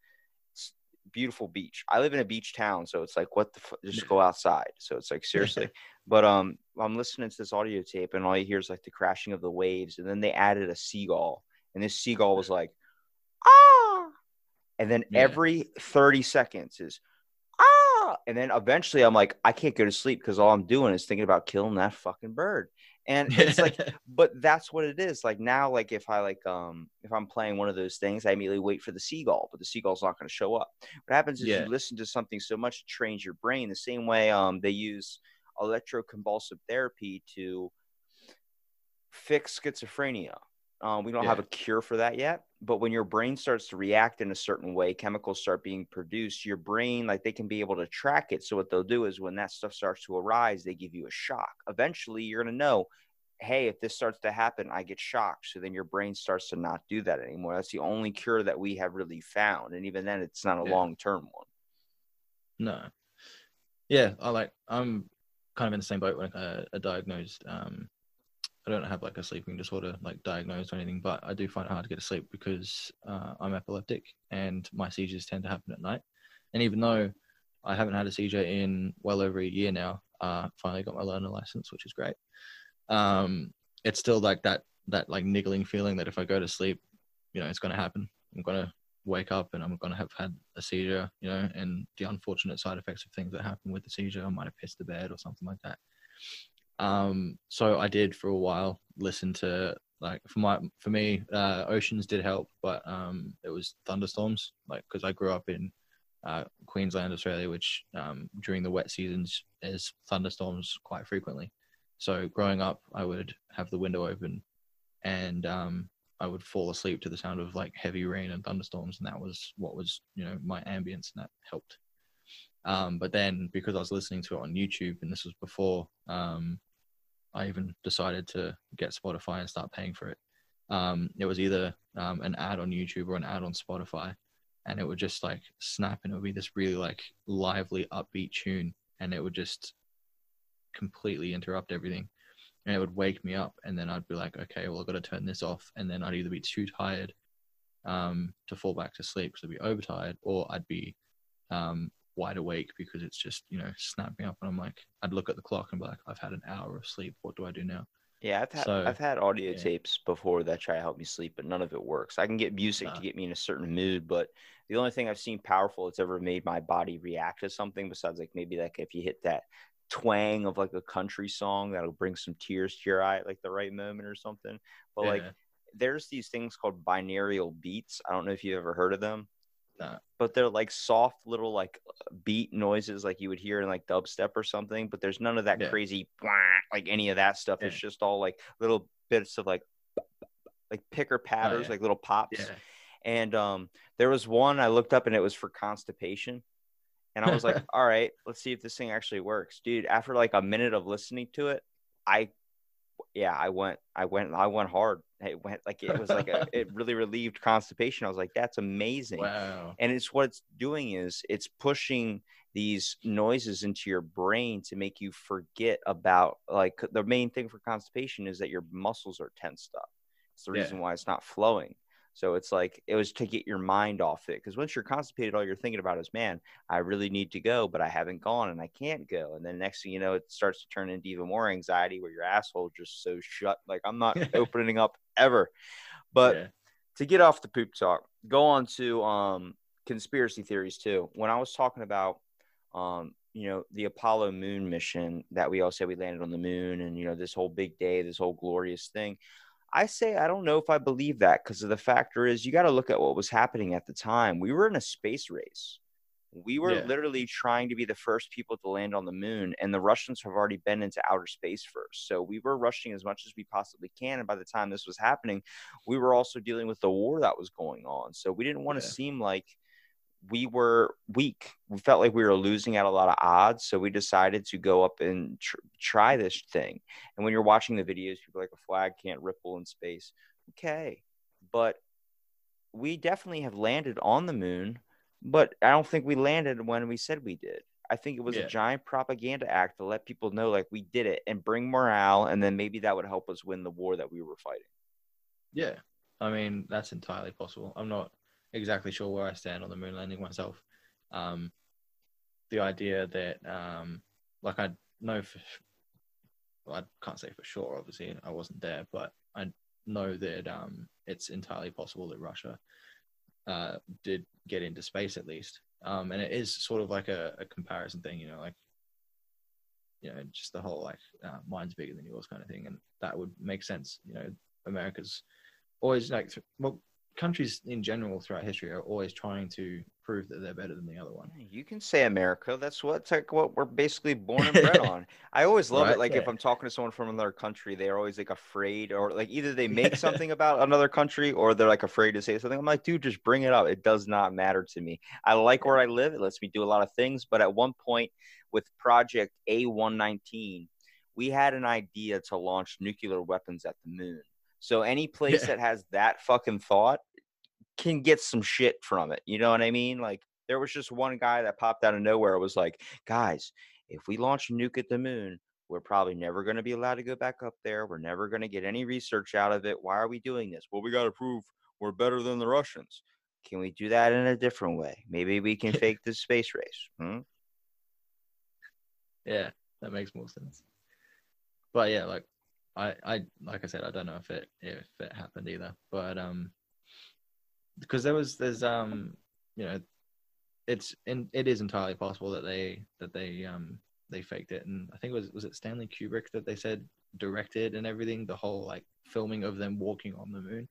It's beautiful beach. I live in a beach town, so it's like what the fu- just go outside. So it's like seriously. but um, I'm listening to this audio tape, and all you hear is like the crashing of the waves, and then they added a seagull, and this seagull was like, ah, and then Yeah. every 30 seconds is ah! And then eventually i'm like i can't go to sleep because all i'm doing is thinking about killing that fucking bird. And it's like but that's what it is. Like now like if i like um if i'm playing one of those things i immediately wait for the seagull but the seagull's not going to show up. What happens is Yeah. you listen to something so much it trains your brain. The same way um they use electroconvulsive therapy to fix schizophrenia um, we don't have a cure for that yet but when your brain starts to react in a certain way chemicals start being produced your brain like they can be able to track it so what they'll do is when that stuff starts to arise they give you a shock eventually you're going to know hey if this starts to happen i get shocked so then your brain starts to not do that anymore that's the only cure that we have really found and even then it's not a Yeah. long term one No. Yeah, I like. I'm kind of in the same boat when uh, a diagnosed. Um, I don't have like a sleeping disorder like diagnosed or anything, but I do find it hard to get to sleep because uh, I'm epileptic and my seizures tend to happen at night. And even though I haven't had a seizure in well over a year now, uh, finally got my learner license, which is great. Um, it's still like that that like niggling feeling that if I go to sleep, you know, it's going to happen. I'm going to wake up and I'm gonna have had a seizure, you know, and the unfortunate side effects of things that happen with the seizure. I might have pissed the bed or something like that. Um, so I did for a while listen to like for my for me, uh, oceans did help, but um, it was thunderstorms, like because I grew up in uh, Queensland, Australia, which um, during the wet seasons is thunderstorms quite frequently. So growing up, I would have the window open, and um, I would fall asleep to the sound of like heavy rain and thunderstorms, and that was what was you know my ambience, and that helped. Um, but then because I was listening to it on YouTube, and this was before um, I even decided to get Spotify and start paying for it. Um, it was either um, an ad on YouTube or an ad on Spotify, and it would just like snap, and it would be this really like lively, upbeat tune, and it would just completely interrupt everything, and it would wake me up, and then I'd be like, okay, well I've got to turn this off, and then I'd either be too tired um, to fall back to sleep because I'd be overtired, or I'd be um, wide awake because it's just you know snapped me up and i'm like i'd look at the clock and be like i've had an hour of sleep what do i do now Yeah, I've had So, I've had audio yeah. tapes before that try to help me sleep, but none of it works. I can get music to get me in a certain mood, but the only thing I've seen powerful that's ever made my body react to something besides like maybe like if you hit that twang of like a country song that'll bring some tears to your eye at like the right moment or something. But like there's these things called binaural beats. I don't know if you've ever heard of them. But they're like soft little like beat noises like you would hear in like dubstep or something, but there's none of that Yeah. crazy like any of that stuff. It's just all like little bits of like like picker patters, Oh, yeah. like little pops. yeah And um there was one I looked up and it was for constipation. And I was like, all right, let's see if this thing actually works. Dude, after like a minute of listening to it, I yeah, I went I went I went hard. It went like it was like a it really relieved constipation. I was like, that's amazing. wow And it's what it's doing is it's pushing these noises into your brain to make you forget about like the main thing for constipation is that your muscles are tensed up. It's the Yeah. reason why it's not flowing. So it's like it was to get your mind off it because once you're constipated, all you're thinking about is, man, I really need to go, but I haven't gone and I can't go. And then next thing you know, it starts to turn into even more anxiety where your asshole just so shut. Like I'm not opening up ever. But yeah. to get off the poop talk, go on to um conspiracy theories too. When I was talking about um you know the Apollo moon mission that we all said we landed on the moon and you know this whole big day, this whole glorious thing. I say I don't know if I believe that because of the factor is you got to look at what was happening at the time. We were in a space race. We were Yeah. literally trying to be the first people to land on the moon, and the Russians have already been into outer space first. So we were rushing as much as we possibly can. And by the time this was happening, we were also dealing with the war that was going on. So we didn't want to Yeah. seem like we were weak. We felt like we were losing at a lot of odds. So we decided to go up and tr- try this thing. And when you're watching the videos, people are like a flag can't ripple in space. Okay. But we definitely have landed on the moon, but I don't think we landed when we said we did. I think it was Yeah. a giant propaganda act to let people know like we did it and bring morale and then maybe that would help us win the war that we were fighting. Yeah, I mean that's entirely possible. I'm not exactly sure where I stand on the moon landing myself. Um, the idea that, um, like I know for, well, I can't say for sure. Obviously, I wasn't there, but I know that um, it's entirely possible that Russia uh, did get into space at least. Um, and it is sort of like a, a comparison thing, you know, like you know, just the whole like uh, mine's bigger than yours kind of thing, and that would make sense. You know, America's always like well, countries in general throughout history are always trying to prove that they're better than the other one. You can say America. That's what like what we're basically born and bred on. I always love it. Right, Like if. I'm talking to someone from another country, they're always like afraid, or like either they make something about another country, or they're like afraid to say something. I'm like, dude, just bring it up. It does not matter to me. I like where I live. It lets me do a lot of things. But at one point with Project A119, we had an idea to launch nuclear weapons at the moon. So any place Yeah. that has that fucking thought can get some shit from it. You know what I mean? Like there was just one guy that popped out of nowhere. It Was like, guys, if we launch a nuke at the moon, we're probably never going to be allowed to go back up there. We're never going to get any research out of it. Why are we doing this? Well, we got to prove we're better than the Russians. Can we do that in a different way? Maybe we can fake the space race. Hmm? Yeah, that makes more sense. But yeah, like I, I like I said, I don't know if it if it happened either. But um because there was there's um you know it's and it is entirely possible that they that they um they faked it and i think it was was it stanley kubrick that they said directed and everything the whole like filming of them walking on the moon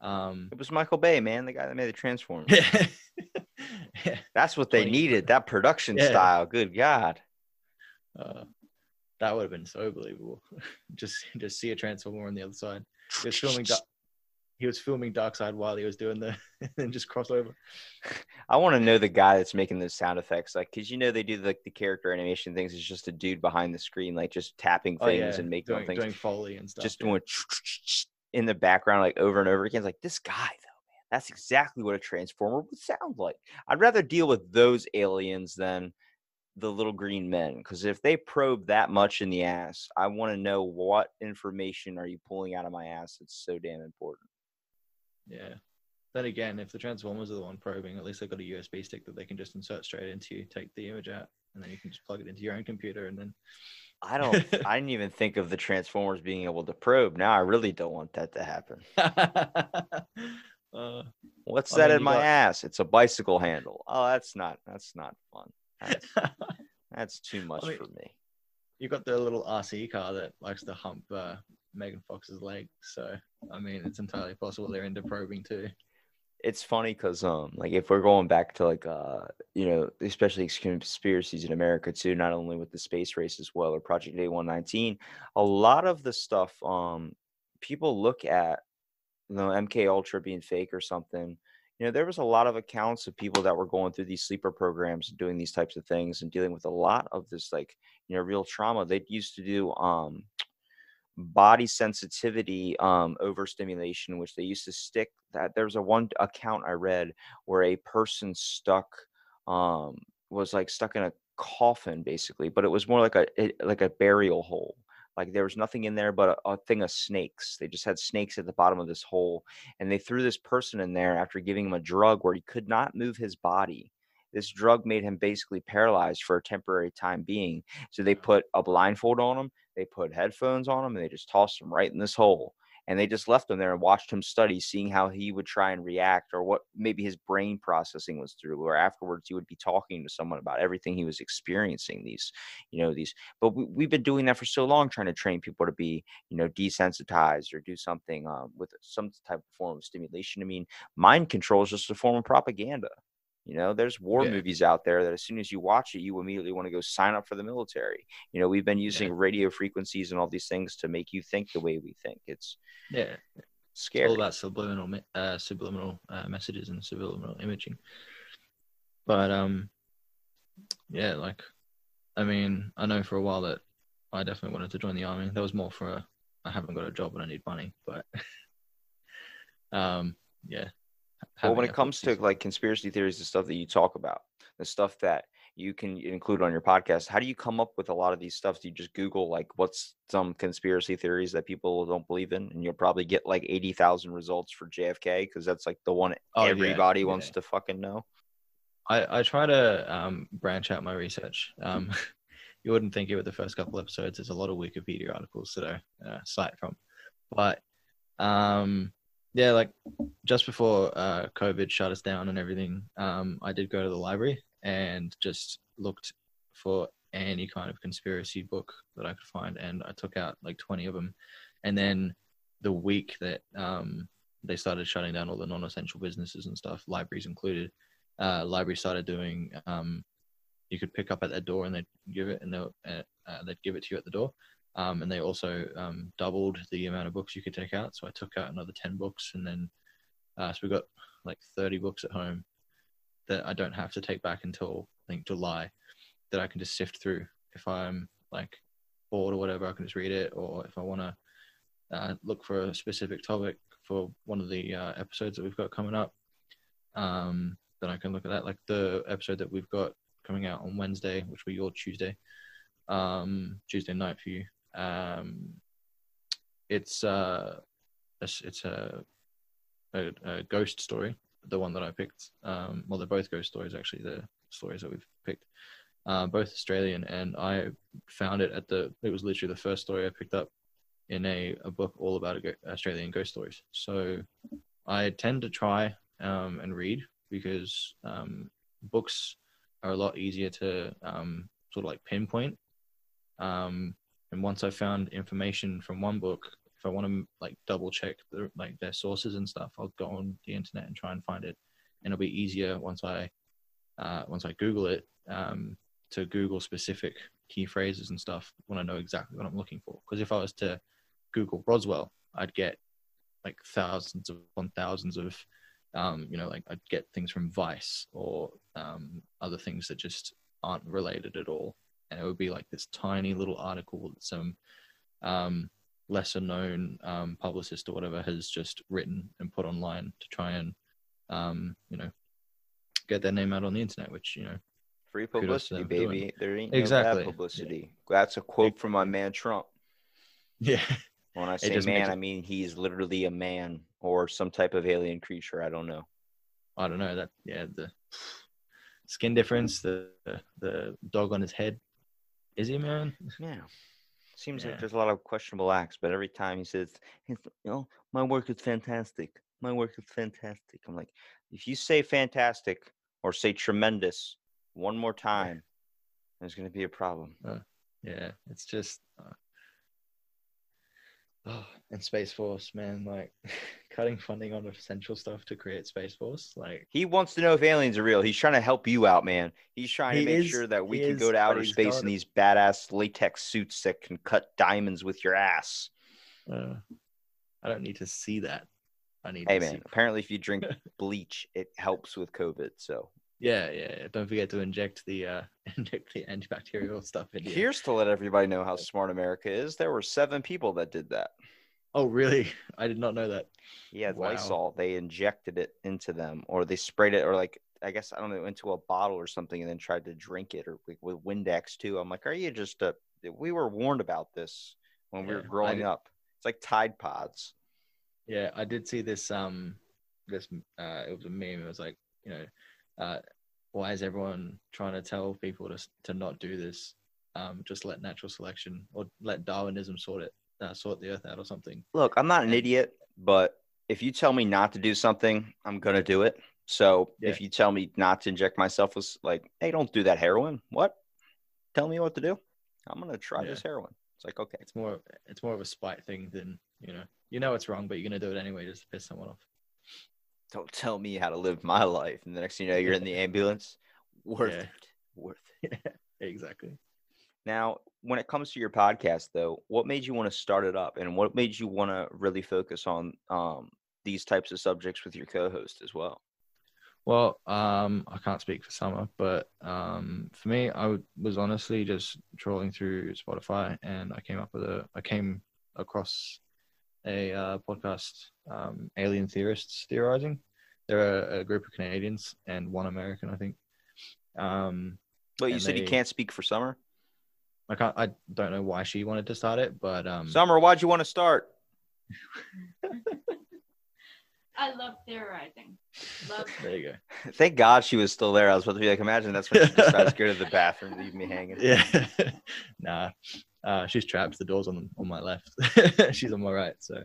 um It was Michael Bay, man, the guy that made the Transformers. yeah. That's what they needed. That production Yeah. style. Good God. Uh, that would have been so believable. just just see a transformer on the other side. He was filming. He was filming Dark Side while he was doing the, and just cross over. I want to know the guy that's making those sound effects, like, cause you know they do like the character animation things. It's just a dude behind the screen, like just tapping oh, things and making Oh, doing, things, doing foley and stuff. just yeah. doing in the background, like over and over again. It's like this guy, though, man, that's exactly what a transformer would sound like. I'd rather deal with those aliens than the little green men, because if they probe that much in the ass, I want to know what information are you pulling out of my ass. It's so damn important. Yeah. Then again, if the Transformers are the one probing, at least they've got a USB stick that they can just insert straight into you, take the image out, and then you can just plug it into your own computer and then I don't. I didn't even think of the Transformers being able to probe. Now I really don't want that to happen. uh, What's I that mean, in my got- ass? It's a bicycle handle. Oh, that's not. That's not fun. That's, that's too much mean- for me. You've got the little RC car that likes to hump uh, Megan Fox's leg. So, I mean, it's entirely possible they're into probing too. It's funny because um, like if we're going back to like uh, you know, especially conspiracies in America too, not only with the space race as well or Project A one nineteen, a lot of the stuff um, people look at, you know, MK Ultra being fake or something. You know there was a lot of accounts of people that were going through these sleeper programs and doing these types of things and dealing with a lot of this like you know real trauma. They used to do um body sensitivity um overstimulation which they used to stick that there was a one account i read where a person stuck um was like stuck in a coffin basically but it was more like a like a burial hole like there was nothing in there but a, a thing of snakes they just had snakes at the bottom of this hole and they threw this person in there after giving him a drug where he could not move his body. This drug made him basically paralyzed for a temporary time being. So they put a blindfold on him, they put headphones on him, and they just tossed him right in this hole. And they just left him there and watched him study, seeing how he would try and react or what maybe his brain processing was through. Or afterwards, he would be talking to someone about everything he was experiencing. These, you know, these. But we, we've been doing that for so long, trying to train people to be, you know, desensitized or do something um, with some type of form of stimulation. I mean, mind control is just a form of propaganda. You know, there's war Yeah. movies out there that as soon as you watch it, you immediately want to go sign up for the military. You know, we've been using radio frequencies and all these things to make you think the way we think. It's Yeah, it's scary. all about subliminal, uh, subliminal uh, messages and subliminal imaging. But um, yeah, like, I mean, I know for a while that I definitely wanted to join the army. That was more for a, I haven't got a job and I need money, but um, yeah. Well, when it comes to like conspiracy theories, the stuff that you talk about, the stuff that you can include on your podcast, how do you come up with a lot of these stuff? Do you just Google like what's some conspiracy theories that people don't believe in, and you'll probably get like eighty thousand results for JFK because that's like the one Oh, yeah, everybody wants yeah. to fucking know. I, I try to um, branch out my research. Um, you wouldn't think it with the first couple episodes. There's a lot of Wikipedia articles that I uh, cite from, but um, yeah, like just before uh, COVID shut us down and everything, um, I did go to the library and just looked for any kind of conspiracy book that I could find, and I took out like 20 of them. And then the week that um, they started shutting down all the non-essential businesses and stuff, libraries included, uh, library started doing. Um, you could pick up at their door and they'd give it, and they'll uh, uh, they'd give it to you at the door. Um, and they also um, doubled the amount of books you could take out. So I took out another ten books, and then uh, so we got like thirty books at home that I don't have to take back until I think July. That I can just sift through if I'm like bored or whatever. I can just read it, or if I want to uh, look for a specific topic for one of the uh, episodes that we've got coming up. Um, then I can look at that. Like the episode that we've got coming out on Wednesday, which will be your Tuesday, um, Tuesday night for you. Um, it's uh, it's, a, a a ghost story. The one that I picked. Um, well, they're both ghost stories actually. The stories that we've picked, uh, both Australian, and I found it at the. It was literally the first story I picked up in a, a book all about Australian ghost stories. So I tend to try um, and read because um, books are a lot easier to um, sort of like pinpoint. Um, and once I found information from one book, if I want to like double check the, like their sources and stuff, I'll go on the internet and try and find it, and it'll be easier once I uh, once I Google it um, to Google specific key phrases and stuff when I know exactly what I'm looking for. Because if I was to Google Roswell, I'd get like thousands upon thousands of um, you know, like I'd get things from Vice or um, other things that just aren't related at all. And it would be like this tiny little article that some um, lesser known um, publicist or whatever has just written and put online to try and, um, you know, get their name out on the internet, which, you know, Free publicity, for doing baby. There ain't no Exactly. bad publicity. That's a quote from my man Trump. yeah, When I say man, I mean he's literally a man or some type of alien creature. I don't know. I don't know that. Yeah, the skin difference, the the dog on his head. Is he man? Yeah. Seems Yeah. like there's a lot of questionable acts, but every time he says, "It's- you know, my work is fantastic. My work is fantastic. I'm like, if you say fantastic or say tremendous one more time, there's going to be a problem. Yeah, it's just. Uh, oh, and Space Force, man, like cutting funding on essential stuff to create Space Force, like He wants to know if aliens are real. He's trying to help you out, man. He's trying to make is- sure that we can is, go to outer space in it. these badass latex suits that can cut diamonds with your ass. uh, I don't need to see that. I need. Hey, to man. See... Apparently, if you drink bleach, it helps with COVID. So Yeah, yeah, yeah. Don't forget to inject the uh, inject the antibacterial stuff in you. here's to let everybody know how smart America is. There were seven people that did that. Oh, really? I did not know that. Yeah, Wow. Lysol. They injected it into them, or they sprayed it, or like I guess I don't know, into a bottle or something, and then tried to drink it, or like with Windex too. I'm like, are you just? a? we were warned about this when we were Yeah, growing up. It's like Tide Pods. Yeah, I did see this. Um, this uh, it was a meme. It was like, you know, uh, why is everyone trying to tell people to to not do this? Um, just let natural selection or let Darwinism sort it, uh, sort the earth out or something. Look, I'm not an idiot, but if you tell me not to do something, I'm gonna do it. So Yeah. if you tell me not to inject myself with like, hey, don't do that heroin. What? Tell me what to do. I'm gonna try Yeah. this heroin. It's like okay. It's more it's more of a spite thing than you know. You know it's wrong, but you're gonna do it anyway just to piss someone off. Don't tell me how to live my life. And the next thing you know, you're in the ambulance. Worth Yeah. it. Worth it. exactly. Now, when it comes to your podcast, though, what made you want to start it up, and what made you want to really focus on um, these types of subjects with your co-host as well? Well, um, I can't speak for Summer, but um, for me, I was honestly just trolling through Spotify, and I came up with a, I came across a uh, podcast, um, Alien Theorists Theorizing. They're a, a group of Canadians and one American, I think. Um, But you And said you can't speak for Summer. I can't, I don't know why she wanted to start it, but um, Summer, why'd you want to start? I love theorizing. Love there you go. Thank God she was still there. I was about to be like, imagine that's when she decides to go to the bathroom, leave me hanging. Yeah, nah, uh, she's trapped. The door's on on my left. she's on my right. So,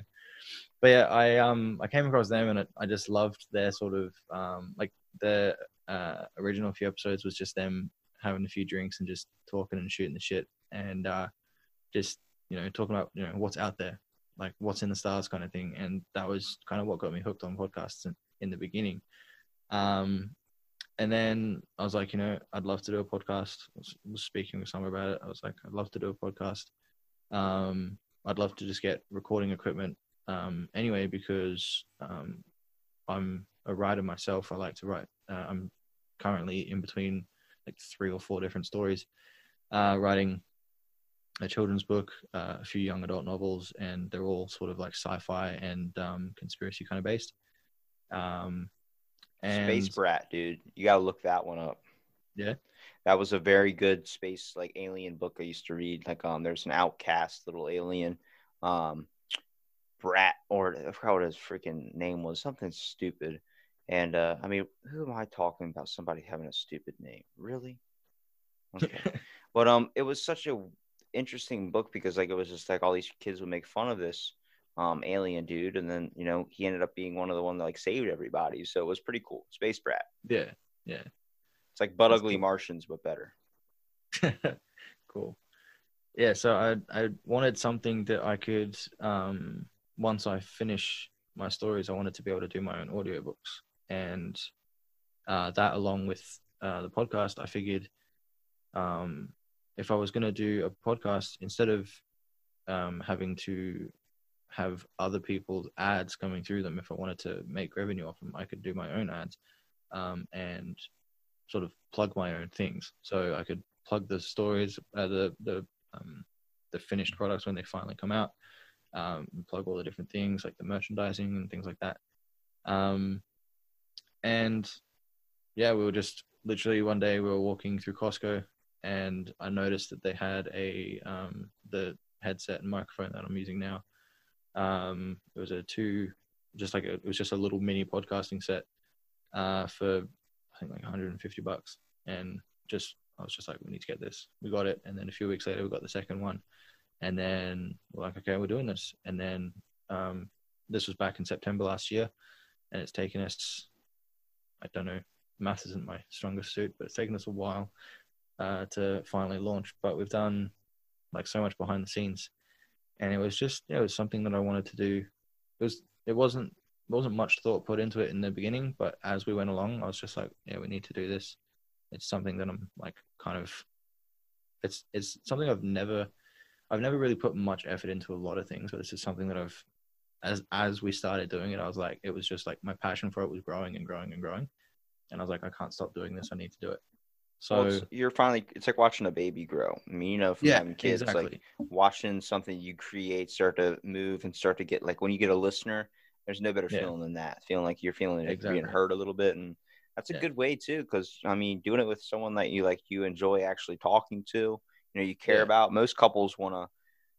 but yeah, I um I came across them and I just loved their sort of um like the uh, original few episodes was just them having a few drinks and just talking and shooting the shit and uh, just you know talking about you know what's out there, like what's in the stars kind of thing. And that was kind of what got me hooked on podcasts in, in the beginning. Um, and then I was like, you know, I'd love to do a podcast. I was, was speaking with someone about it. I was like, I'd love to do a podcast. Um, I'd love to just get recording equipment um, anyway because um, I'm a writer myself. I like to write. Uh, I'm currently in between like three or four different stories, uh, writing a children's book, uh, a few young adult novels, and they're all sort of like sci-fi and um, conspiracy kind of based. Um, and Space Brat, dude. You gotta look that one up. Yeah? That was a very good space like alien book I used to read. Like um there's an outcast little alien. Um Brat or I forgot what his freaking name was, something stupid. And uh I mean, who am I talking about? Somebody having a stupid name. Really? Okay. But um, it was such a interesting book because like it was just like all these kids would make fun of this um, alien dude, and then you know he ended up being one of the one that like saved everybody. So it was pretty cool. Space Brat. Yeah, yeah. It's like butt That's ugly cool. Martians, but better. cool. Yeah, so I I wanted something that I could um once I finish my stories, I wanted to be able to do my own audiobooks. And uh, that along with uh, the podcast, I figured um, if I was going to do a podcast, instead of um, having to have other people's ads coming through them, if I wanted to make revenue off them, I could do my own ads um, and sort of plug my own things. So I could plug the stories, uh, the the um, the finished products when they finally come out, um, plug all the different things like the merchandising and things like that. Um, and yeah, we were just literally one day we were walking through Costco, and I noticed that they had a um, the headset and microphone that I'm using now. Um, it was a two, just like a, it was just a little mini podcasting set uh, for I think like 150 bucks, and just I was just like, we need to get this. We got it, and then a few weeks later, we got the second one, and then we're like, okay, we're doing this, and then um, this was back in September last year, and it's taken us, I don't know, math isn't my strongest suit, but it's taken us a while uh, to finally launch. But we've done like so much behind the scenes, and it was just it was something that I wanted to do. It was it wasn't wasn't much thought put into it in the beginning, but as we went along, I was just like, yeah, we need to do this. It's something that I'm like kind of it's it's something I've never I've never really put much effort into a lot of things, but this is something that I've as as we started doing it, I was like, it was just like my passion for it was growing and growing and growing, and I was like, I can't stop doing this. I need to do it. So Well, it's- you're finally. It's like watching a baby grow. I mean, you know, from yeah, having kids, exactly. like watching something you create start to move and start to get like when you get a listener. There's no better Yeah. feeling than that. Feeling like you're feeling like being heard a little bit, and that's a Yeah. good way too. Because I mean, doing it with someone that you like, you enjoy actually talking to, you know, you care about. Most couples want to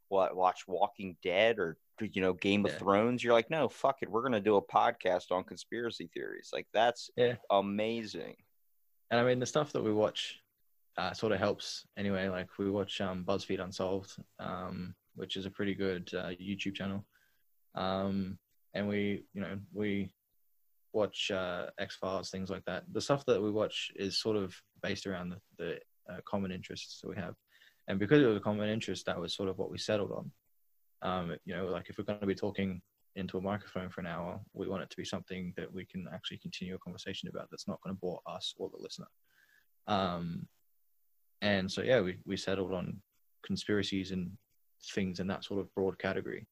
what watch Walking Dead or you know Game of Thrones. You're like, no, fuck it, we're gonna do a podcast on conspiracy theories. Like that's amazing. And I mean the stuff that we watch uh, sort of helps anyway. Like we watch um, BuzzFeed Unsolved, um, which is a pretty good uh, YouTube channel, um, and we you know we watch uh, X Files, things like that. The stuff that we watch is sort of based around the, the uh, common interests that we have, and because it was a common interest, that was sort of what we settled on. Um, you know, like if we're going to be talking into a microphone for an hour, we want it to be something that we can actually continue a conversation about that's not going to bore us or the listener. Um, and so, yeah, we, we settled on conspiracies and things in that sort of broad category.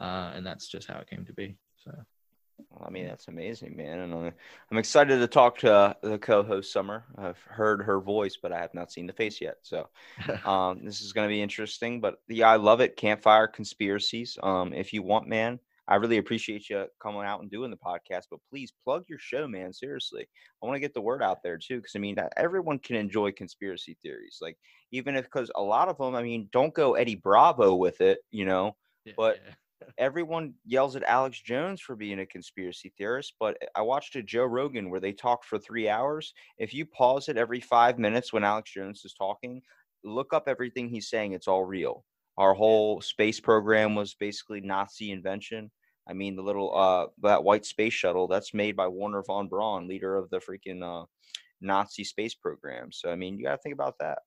Uh, and that's just how it came to be. So, Well, I mean, that's amazing, man. And I'm, I'm excited to talk to uh, the co-host Summer. I've heard her voice, but I have not seen the face yet. So um, this is going to be interesting. But yeah, I love it. Campfire conspiracies. Um, if you want, man, I really appreciate you coming out and doing the podcast. But please plug your show, man. Seriously, I want to get the word out there too, because I mean, everyone can enjoy conspiracy theories. Like even if, because a lot of them, I mean, don't go Eddie Bravo with it, you know yeah, But- yeah. everyone yells at Alex Jones for being a conspiracy theorist, but eh, I watched a Joe Rogan where they talked for three hours. If you pause it every five minutes when Alex Jones is talking, look up everything he's saying. It's all real. Our whole space program was basically Nazi invention. I mean, the little uh that white space shuttle that's made by Wernher von Braun, leader of the freaking uh, Nazi space program. So I mean, you got to think about that.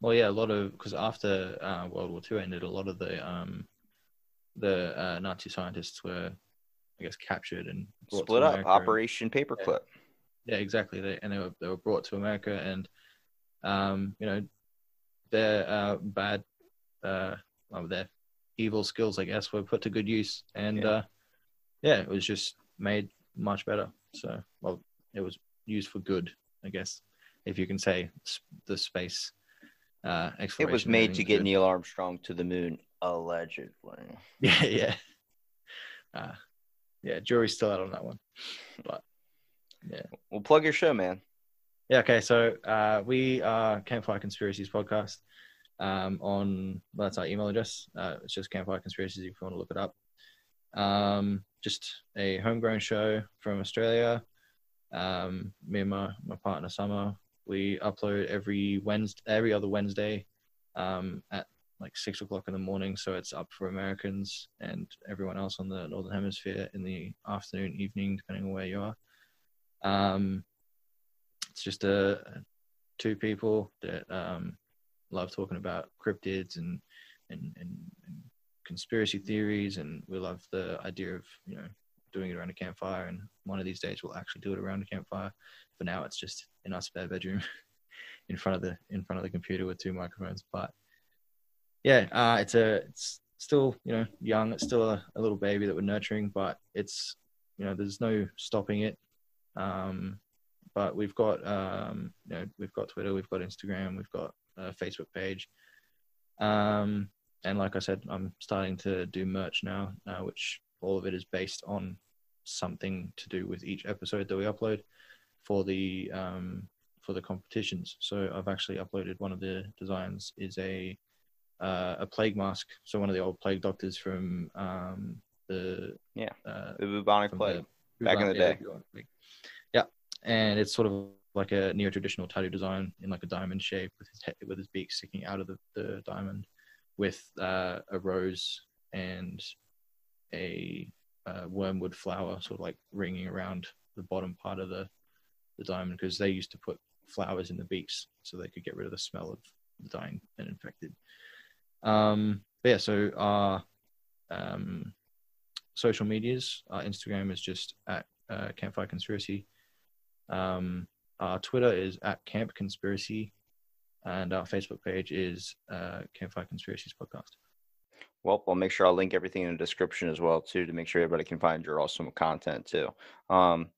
Well, yeah, a lot of because after uh, World War II ended, a lot of the um, the uh, Nazi scientists were, I guess, captured and Split up, America and- Operation Paperclip. yeah, exactly. They, and they were they were brought to America, and um, you know, their uh, bad, uh, well, their evil skills, I guess, were put to good use, and Yeah. uh, yeah, it was just made much better. So, well, it was used for good, I guess, if you can say the space. Uh, It was made to get good. Neil Armstrong to the moon, allegedly. Yeah, yeah. Uh, yeah, jury's still out on that one. But yeah. Well, plug your show, man. Yeah, okay. So uh, we are Campfire Conspiracies podcast um, on, well, that's our email address. Uh, it's just Campfire Conspiracies if you want to look it up. Um, just a homegrown show from Australia. Um, me and my, my partner Summer, we upload every Wednesday, every other Wednesday um, at like six o'clock in the morning, so it's up for Americans and everyone else on the northern hemisphere in the afternoon, evening, depending on where you are. Um, it's just a two people that um, love talking about cryptids and, and and and conspiracy theories, and we love the idea of you know doing it around a campfire. And one of these days, we'll actually do it around a campfire. For now, it's just in our spare bedroom, in front of the in front of the computer with two microphones. But yeah, uh, it's a it's still you know young. It's still a, a little baby that we're nurturing, but it's you know there's no stopping it. Um, but we've got um, you know we've got Twitter, we've got Instagram, we've got a Facebook page. Um, and like I said, I'm starting to do merch now, uh, which all of it is based on something to do with each episode that we upload for the um, for the competitions. So I've actually uploaded one of the designs is a uh, a plague mask. So one of the old plague doctors from um, the Yeah. uh, The bubonic plague. the- back in the yeah, day. Yeah, and it's sort of like a neo-traditional tattoo design in like a diamond shape with his head, with his beak sticking out of the, the diamond, with uh, a rose and a uh, wormwood flower sort of like ringing around the bottom part of the the diamond because they used to put flowers in the beaks so they could get rid of the smell of the dying and infected. Um, but yeah, so our um, social medias, our Instagram is just at uh, Campfire Conspiracy. Um, our Twitter is at Camp Conspiracy, and our Facebook page is uh, Campfire Conspiracies Podcast. Well, I'll make sure I'll link everything in the description as well too to make sure everybody can find your awesome content too. Um,